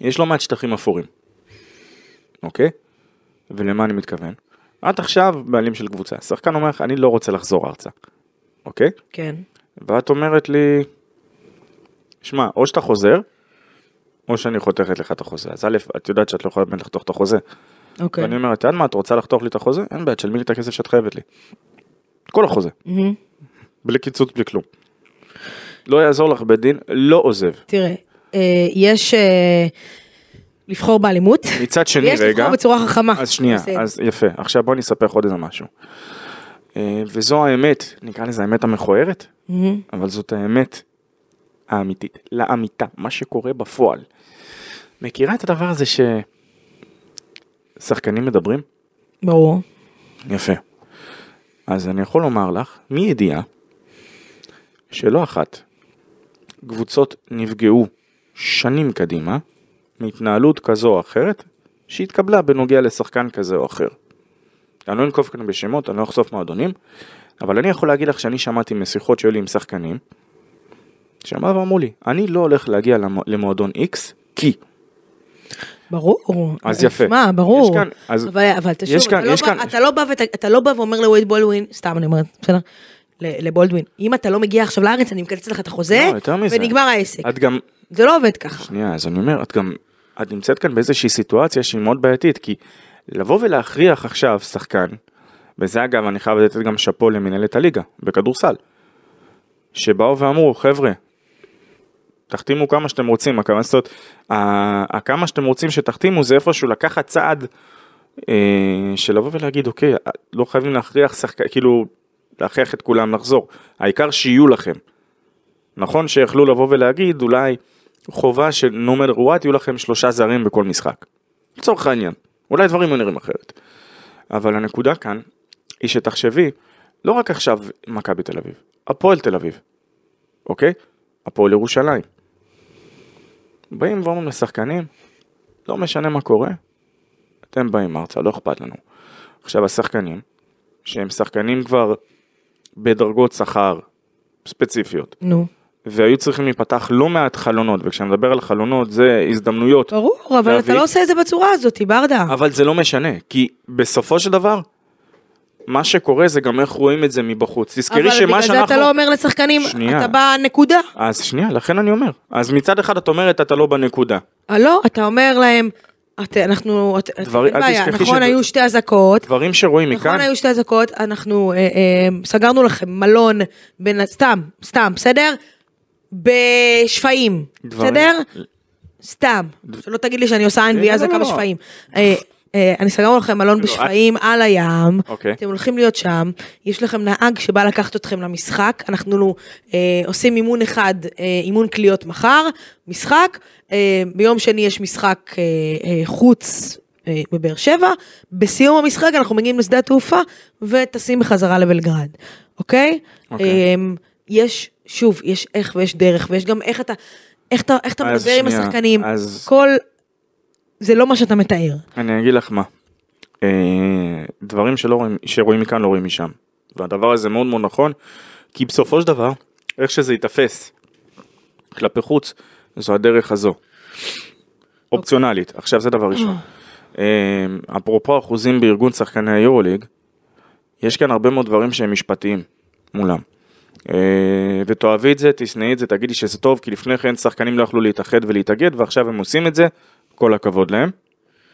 Speaker 3: יש לא מעט שטחים אפורים, אוקיי? ולמה אני מתכוון? את עכשיו בעלים של קבוצה, שחקן אומר לך, אני לא רוצה לחזור ארצה, אוקיי?
Speaker 2: כן.
Speaker 3: ואת אומרת לי, שמע, או שאתה חוזר, או שאני חותכת לך את החוזה. אז א', את יודעת שאת לא יכולה באמת לחתוך את החוזה.
Speaker 2: אוקיי.
Speaker 3: ואני אומר, את יודעת מה, את רוצה לחתוך לי את החוזה? אין בעיה, תשלמי לי את הכסף שאת חייבת לי. את כל החוזה. בלי קיצוץ, בלי כלום. לא יעזור לך בית דין, לא עוזב.
Speaker 2: תראה, אה, יש אה, לבחור באלימות.
Speaker 3: מצד שני, רגע,
Speaker 2: לבחור בצורה חכמה.
Speaker 3: אז שנייה. אז יפה, עכשיו בוא אני אספר לך עוד איזה משהו. אה, וזו האמת, נקרא לזה האמת המכוערת. אבל זאת האמת האמיתית, לאמיתה, מה שקורה בפועל. מכירה את הדבר הזה ששחקנים מדברים?
Speaker 2: ברור.
Speaker 3: יפה. אז אני יכול לומר לך, מידיעה, שלא אחת, קבוצות נפגעו שנים קדימה מהתנהלות כזו או אחרת שהתקבלה בנוגע לשחקן כזה או אחר. אני לא אנקוב כאן בשמות, אני לא אחשוף מועדונים, אבל אני יכול להגיד לך שאני שמעתי משיחות שהיו לי עם שחקנים, באו ואמרו לי, אני לא הולך להגיע למ- למועדון X, כי
Speaker 2: ברור.
Speaker 3: אז יפה.
Speaker 2: שמע, ברור.
Speaker 3: יש כאן- אז-
Speaker 2: אבל, אבל תשוב,
Speaker 3: יש כאן-
Speaker 2: אתה, לא
Speaker 3: יש
Speaker 2: בא,
Speaker 3: כאן-
Speaker 2: אתה לא בא ות- אתה לא בא ואומר לווייד בולדווין, סתם אני אומרת, בסדר? לבולדווין, אם אתה לא מגיע עכשיו לארץ, אני מקצץ לך את החוזה,
Speaker 3: לא.
Speaker 2: ונגמר העסק.
Speaker 3: את גם,
Speaker 2: זה לא עובד ככה.
Speaker 3: שנייה, אז אני אומר, את גם, את נמצאת כאן באיזושהי סיטואציה שהיא מאוד בעייתית, כי לבוא ולהכריח עכשיו שחקן, וזה אגב, אני חייב לתת גם שאפו למנהלת הליגה, בכדורסל, שבאו ואמרו, חבר'ה, תחתימו כמה שאתם רוצים, הכוונה זאת, הכמה שאתם רוצים שתחתימו זה איפשהו לקחת צעד אה, של לבוא ולהגיד, אוקיי, לא חייבים להכריח שחקן, כאילו, להכריח את כולם לחזור, העיקר שיהיו לכם. נכון שיכלו לבוא ולהגיד אולי חובה של no what יהיו לכם שלושה זרים בכל משחק. לצורך העניין. אולי דברים היו נראים אחרת. אבל הנקודה כאן היא שתחשבי לא רק עכשיו מכבי תל אביב, הפועל תל אביב, אוקיי? הפועל ירושלים. באים ואומרים לשחקנים, לא משנה מה קורה, אתם באים ארצה, לא אכפת לנו. עכשיו השחקנים, שהם שחקנים כבר בדרגות שכר ספציפיות,
Speaker 2: נו.
Speaker 3: והיו צריכים להיפתח לא מעט חלונות, וכשאני מדבר על חלונות זה הזדמנויות,
Speaker 2: ברור, אבל אתה
Speaker 3: להביא-
Speaker 2: לא עושה את זה בצורה הזאת, ברדה.
Speaker 3: אבל זה לא משנה, כי בסופו של דבר, מה שקורה זה גם איך רואים את זה מבחוץ. תזכרי
Speaker 2: אבל
Speaker 3: שמה
Speaker 2: בגלל
Speaker 3: שאנחנו...
Speaker 2: זה אתה לא אומר לשחקנים,
Speaker 3: שנייה.
Speaker 2: אתה בנקודה.
Speaker 3: אז שנייה, לכן אני אומר. אז מצד אחד את אומרת אתה לא בנקודה.
Speaker 2: אה, לא, אתה אומר להם, את- אנחנו, את-
Speaker 3: דברי-
Speaker 2: אין בעיה, נכון
Speaker 3: שד-
Speaker 2: היו שתי אזעקות,
Speaker 3: דברים שרואים
Speaker 2: נכון
Speaker 3: מכאן,
Speaker 2: היו שתי אזעקות, אנחנו אה, אה, סגרנו לכם מלון, בין- סתם, סתם, בסדר? בשפיים,
Speaker 3: דברים-
Speaker 2: בסדר? סתם, שלא תגיד לי שאני עושה עין
Speaker 3: לא,
Speaker 2: אזעקה
Speaker 3: לא,
Speaker 2: אה, אני סגרנו לכם מלון
Speaker 3: לא,
Speaker 2: בשפיים על הים,
Speaker 3: אוקיי.
Speaker 2: אתם הולכים להיות שם, יש לכם נהג שבא לקחת אתכם למשחק, אנחנו אה, עושים אימון אחד, אה, אימון קליות מחר, משחק, ביום שני יש משחק חוץ בבאר שבע, בסיום המשחק אנחנו מגיעים לשדה התעופה וטסים בחזרה לבלגרד, אוקיי?
Speaker 3: אוקיי.
Speaker 2: אה, יש, שוב, יש איך ויש דרך, ויש גם איך אתה, איך אתה, איך אתה מדבר עם
Speaker 3: שנייה,
Speaker 2: השחקנים,
Speaker 3: אז-
Speaker 2: כל, זה לא מה שאתה מתאר.
Speaker 3: אני אגיד לך מה. אה, דברים שלא רואים, שרואים מכאן לא רואים משם. והדבר הזה מאוד מאוד נכון, כי בסופו של דבר, איך שזה ייתפס כלפי חוץ, זו הדרך הזו. אופציונלית. עכשיו זה דבר ראשון. אה, אפרופו אחוזים בארגון שחקני היורוליג, יש כאן הרבה מאוד דברים שהם משפטיים מולם. אה, ותאהבי את זה, תשנאי את זה, תגידי שזה טוב, כי לפני כן שחקנים לא יכלו להתאחד ולהתאגד, ועכשיו הם עושים את זה, כל הכבוד להם.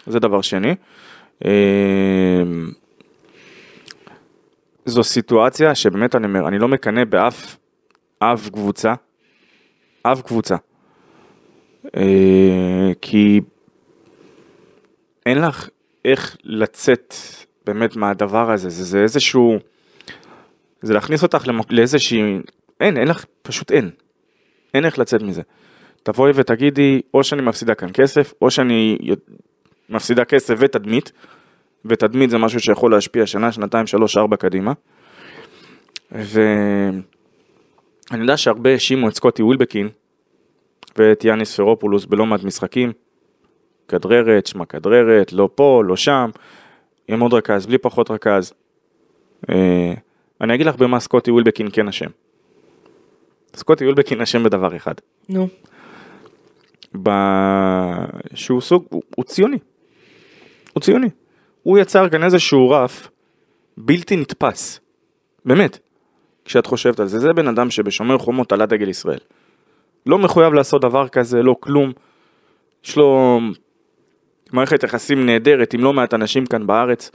Speaker 3: זה דבר שני. אה, זו סיטואציה שבאמת אני אומר, אני לא מקנא באף אף קבוצה, אף קבוצה. אה, כי אין לך איך לצאת באמת מהדבר הזה, זה, זה איזשהו, זה להכניס אותך. לאיזושהי, אין, אין לך, פשוט אין. אין איך לצאת מזה. תבואי ותגידי, או שאני מפסידה כאן כסף, או שאני מפסידה כסף ותדמית, ותדמית זה משהו שיכול להשפיע שנה, שנתיים, שלוש, ארבע קדימה. ואני יודע שהרבה האשימו את סקוטי ווילבקין ואת יאניס פרופולוס בלא מעט משחקים. כדררת, שמע כדררת, לא פה, לא שם, עם עוד רכז, בלי פחות רכז. אה, אני אגיד לך במה סקוטי ווילבקין כן אשם. סקוטי ווילבקין אשם בדבר אחד.
Speaker 2: נו.
Speaker 3: ב... שהוא סוג, הוא, הוא ציוני. הוא ציוני. הוא יצר כאן איזשהו רף בלתי נתפס. באמת. כשאת חושבת על זה, זה בן אדם שבשומר חומות עלה דגל ישראל. לא מחויב לעשות דבר כזה, לא כלום. יש לו מערכת יחסים נהדרת עם לא מעט אנשים כאן בארץ.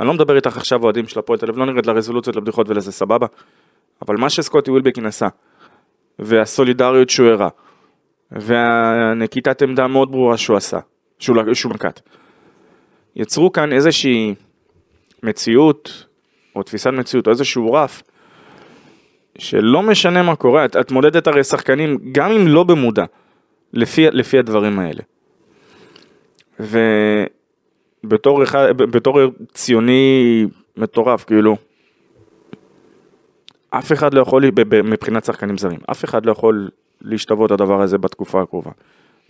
Speaker 3: אני לא מדבר איתך עכשיו אוהדים של הפועל תל אביב, לא נרד לרזולוציות, לבדיחות ולזה סבבה. אבל מה שסקוטי ווילבקין עשה, והסולידריות שהוא הראה, והנקיטת עמדה המאוד ברורה שהוא עשה, שהוא, שהוא נקט, יצרו כאן איזושהי מציאות, או תפיסת מציאות, או איזשהו רף, שלא משנה מה קורה, את, את מודדת הרי שחקנים, גם אם לא במודע, לפי, לפי הדברים האלה. ובתור אחד, בתור ציוני מטורף, כאילו, אף אחד לא יכול, מבחינת שחקנים זרים, אף אחד לא יכול להשתוות לדבר הזה בתקופה הקרובה.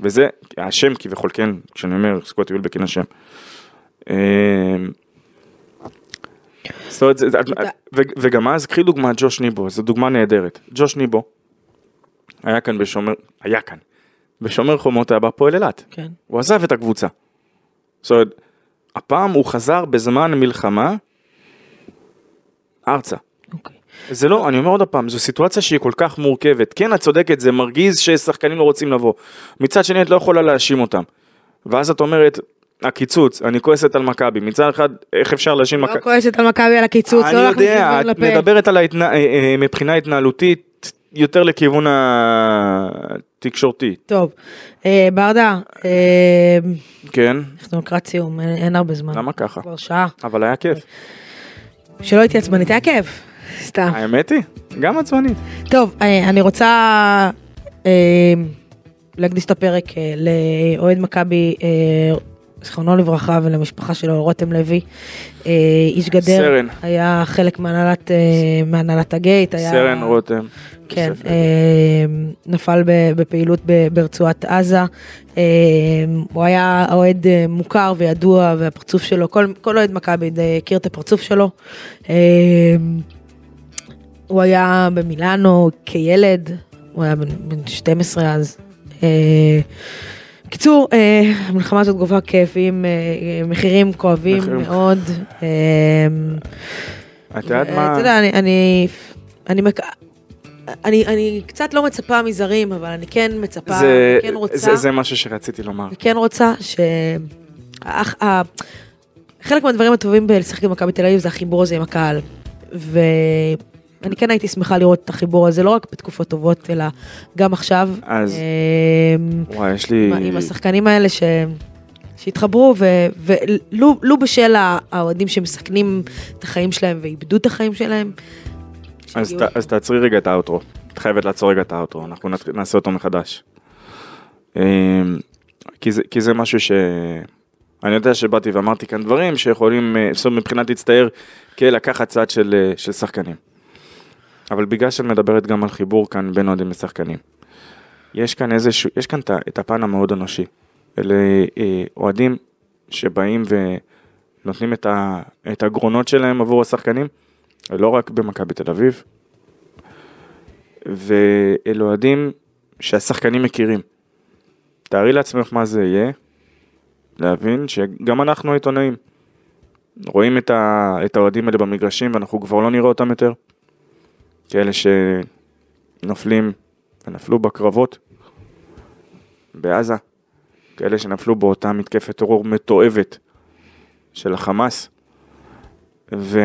Speaker 3: וזה, השם כביכול, כן, כשאני אומר סקוטי וילבקין השם. אמ, זאת אומרת, וגם אז קחי דוגמא ג'וש ניבו, זו דוגמה נהדרת. ג'וש ניבו היה כאן בשומר, היה כאן, בשומר חומות היה בהפועל אילת.
Speaker 2: כן.
Speaker 3: הוא עזב את הקבוצה. זאת אומרת, הפעם הוא חזר בזמן מלחמה ארצה. זה לא, אני אומר עוד פעם, זו סיטואציה שהיא כל כך מורכבת. כן, את צודקת, זה מרגיז ששחקנים לא רוצים לבוא. מצד שני, את לא יכולה להאשים אותם. ואז את אומרת, הקיצוץ, אני כועסת על מכבי. מצד אחד, איך אפשר להאשים
Speaker 2: מכבי? לא כועסת על מכבי על הקיצוץ,
Speaker 3: לא
Speaker 2: להכניס
Speaker 3: יודע, את מדברת על ההתנ... אה, אה, מבחינה התנהלותית, יותר לכיוון התקשורתי.
Speaker 2: טוב, אה, ברדה,
Speaker 3: כן.
Speaker 2: אנחנו לקראת סיום, אין הרבה זמן.
Speaker 3: למה ככה?
Speaker 2: כבר שעה.
Speaker 3: אבל היה כיף.
Speaker 2: שלא הייתי עצבנית, היה כיף. סתם.
Speaker 3: האמת היא, גם עצבנית.
Speaker 2: טוב, אני רוצה להקדיש את הפרק לאוהד מכבי זכרונו לברכה ולמשפחה שלו, רותם לוי, אה, איש גדר,
Speaker 3: סרן.
Speaker 2: היה חלק מהנהלת, אה, מהנהלת הגייט, היה...
Speaker 3: סרן רותם.
Speaker 2: כן, אה, נפל בפעילות ברצועת עזה, הוא היה אוהד מוכר וידוע והפרצוף שלו, כל, כל אוהד מכבי הכיר את הפרצוף שלו. הוא היה במילאנו כילד, הוא היה בן, בן 12 אז. בקיצור, אה, המלחמה הזאת גובה כאבים, אה, מחירים כואבים מאוד. אה,
Speaker 3: את יודעת מה?
Speaker 2: אתה יודע, אני, אני, אני, אני, אני קצת לא מצפה מזרים, אבל אני כן מצפה,
Speaker 3: זה,
Speaker 2: אני כן רוצה.
Speaker 3: זה, זה משהו שרציתי לומר.
Speaker 2: אני כן רוצה ש... חלק מהדברים הטובים בלשחק עם מכבי תל אביב זה החיבור הזה עם הקהל. ו... אני כן הייתי שמחה לראות את החיבור הזה, לא רק בתקופות טובות, אלא גם עכשיו.
Speaker 3: אז, אמ, וואי, יש לי...
Speaker 2: עם השחקנים האלה ש... שהתחברו, ולו בשל האוהדים שמסכנים את החיים שלהם ואיבדו את החיים שלהם.
Speaker 3: אז, ת, אז תעצרי רגע את האוטרו, את חייבת לעצור רגע את האוטרו, אנחנו נעשה אותו מחדש. אמ, כי זה, כי זה משהו ש... אני יודע שבאתי ואמרתי כאן דברים שיכולים, אה, מבחינת להצטער, כלקחת צד של, אה, של שחקנים. אבל בגלל שאת מדברת גם על חיבור כאן בין אוהדים לשחקנים. יש כאן איזשהו, יש כאן את הפן המאוד אנושי. אלה אה, אוהדים שבאים ונותנים את, ה, את הגרונות שלהם עבור השחקנים, לא רק במכבי תל אביב, ואלה אוהדים שהשחקנים מכירים. תארי לעצמך מה זה יהיה, להבין שגם אנחנו העיתונאים רואים את האוהדים האלה במגרשים ואנחנו כבר לא נראה אותם יותר. כאלה שנופלים ונפלו בקרבות בעזה, כאלה שנפלו באותה מתקפת טרור מתועבת של החמאס, וזה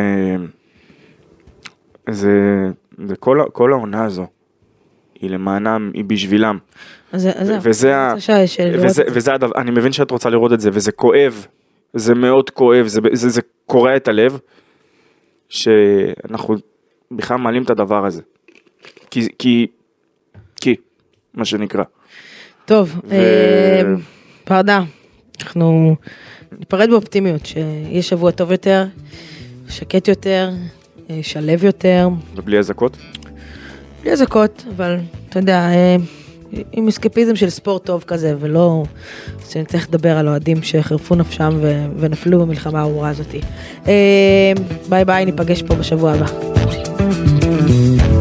Speaker 3: זה כל, כל העונה הזו היא למענם, היא בשבילם.
Speaker 2: אז, אז
Speaker 3: וזה, ה, וזה, וזה הדבר, אני מבין שאת רוצה לראות את זה, וזה כואב, זה מאוד כואב, זה, זה, זה קורע את הלב, שאנחנו בכלל מעלים את הדבר הזה. כי, כי, כי, מה שנקרא.
Speaker 2: טוב, ו... אה, פרדה, אנחנו ניפרד באופטימיות, שיהיה שבוע טוב יותר, שקט יותר, אה, שלב יותר.
Speaker 3: ובלי אזעקות?
Speaker 2: בלי אזעקות, אבל אתה יודע, אה, עם אסקפיזם של ספורט טוב כזה, ולא שנצטרך לדבר על אוהדים שחירפו נפשם ו- ונפלו במלחמה הארורה הזאתי. ביי ביי, ניפגש פה בשבוע הבא. Música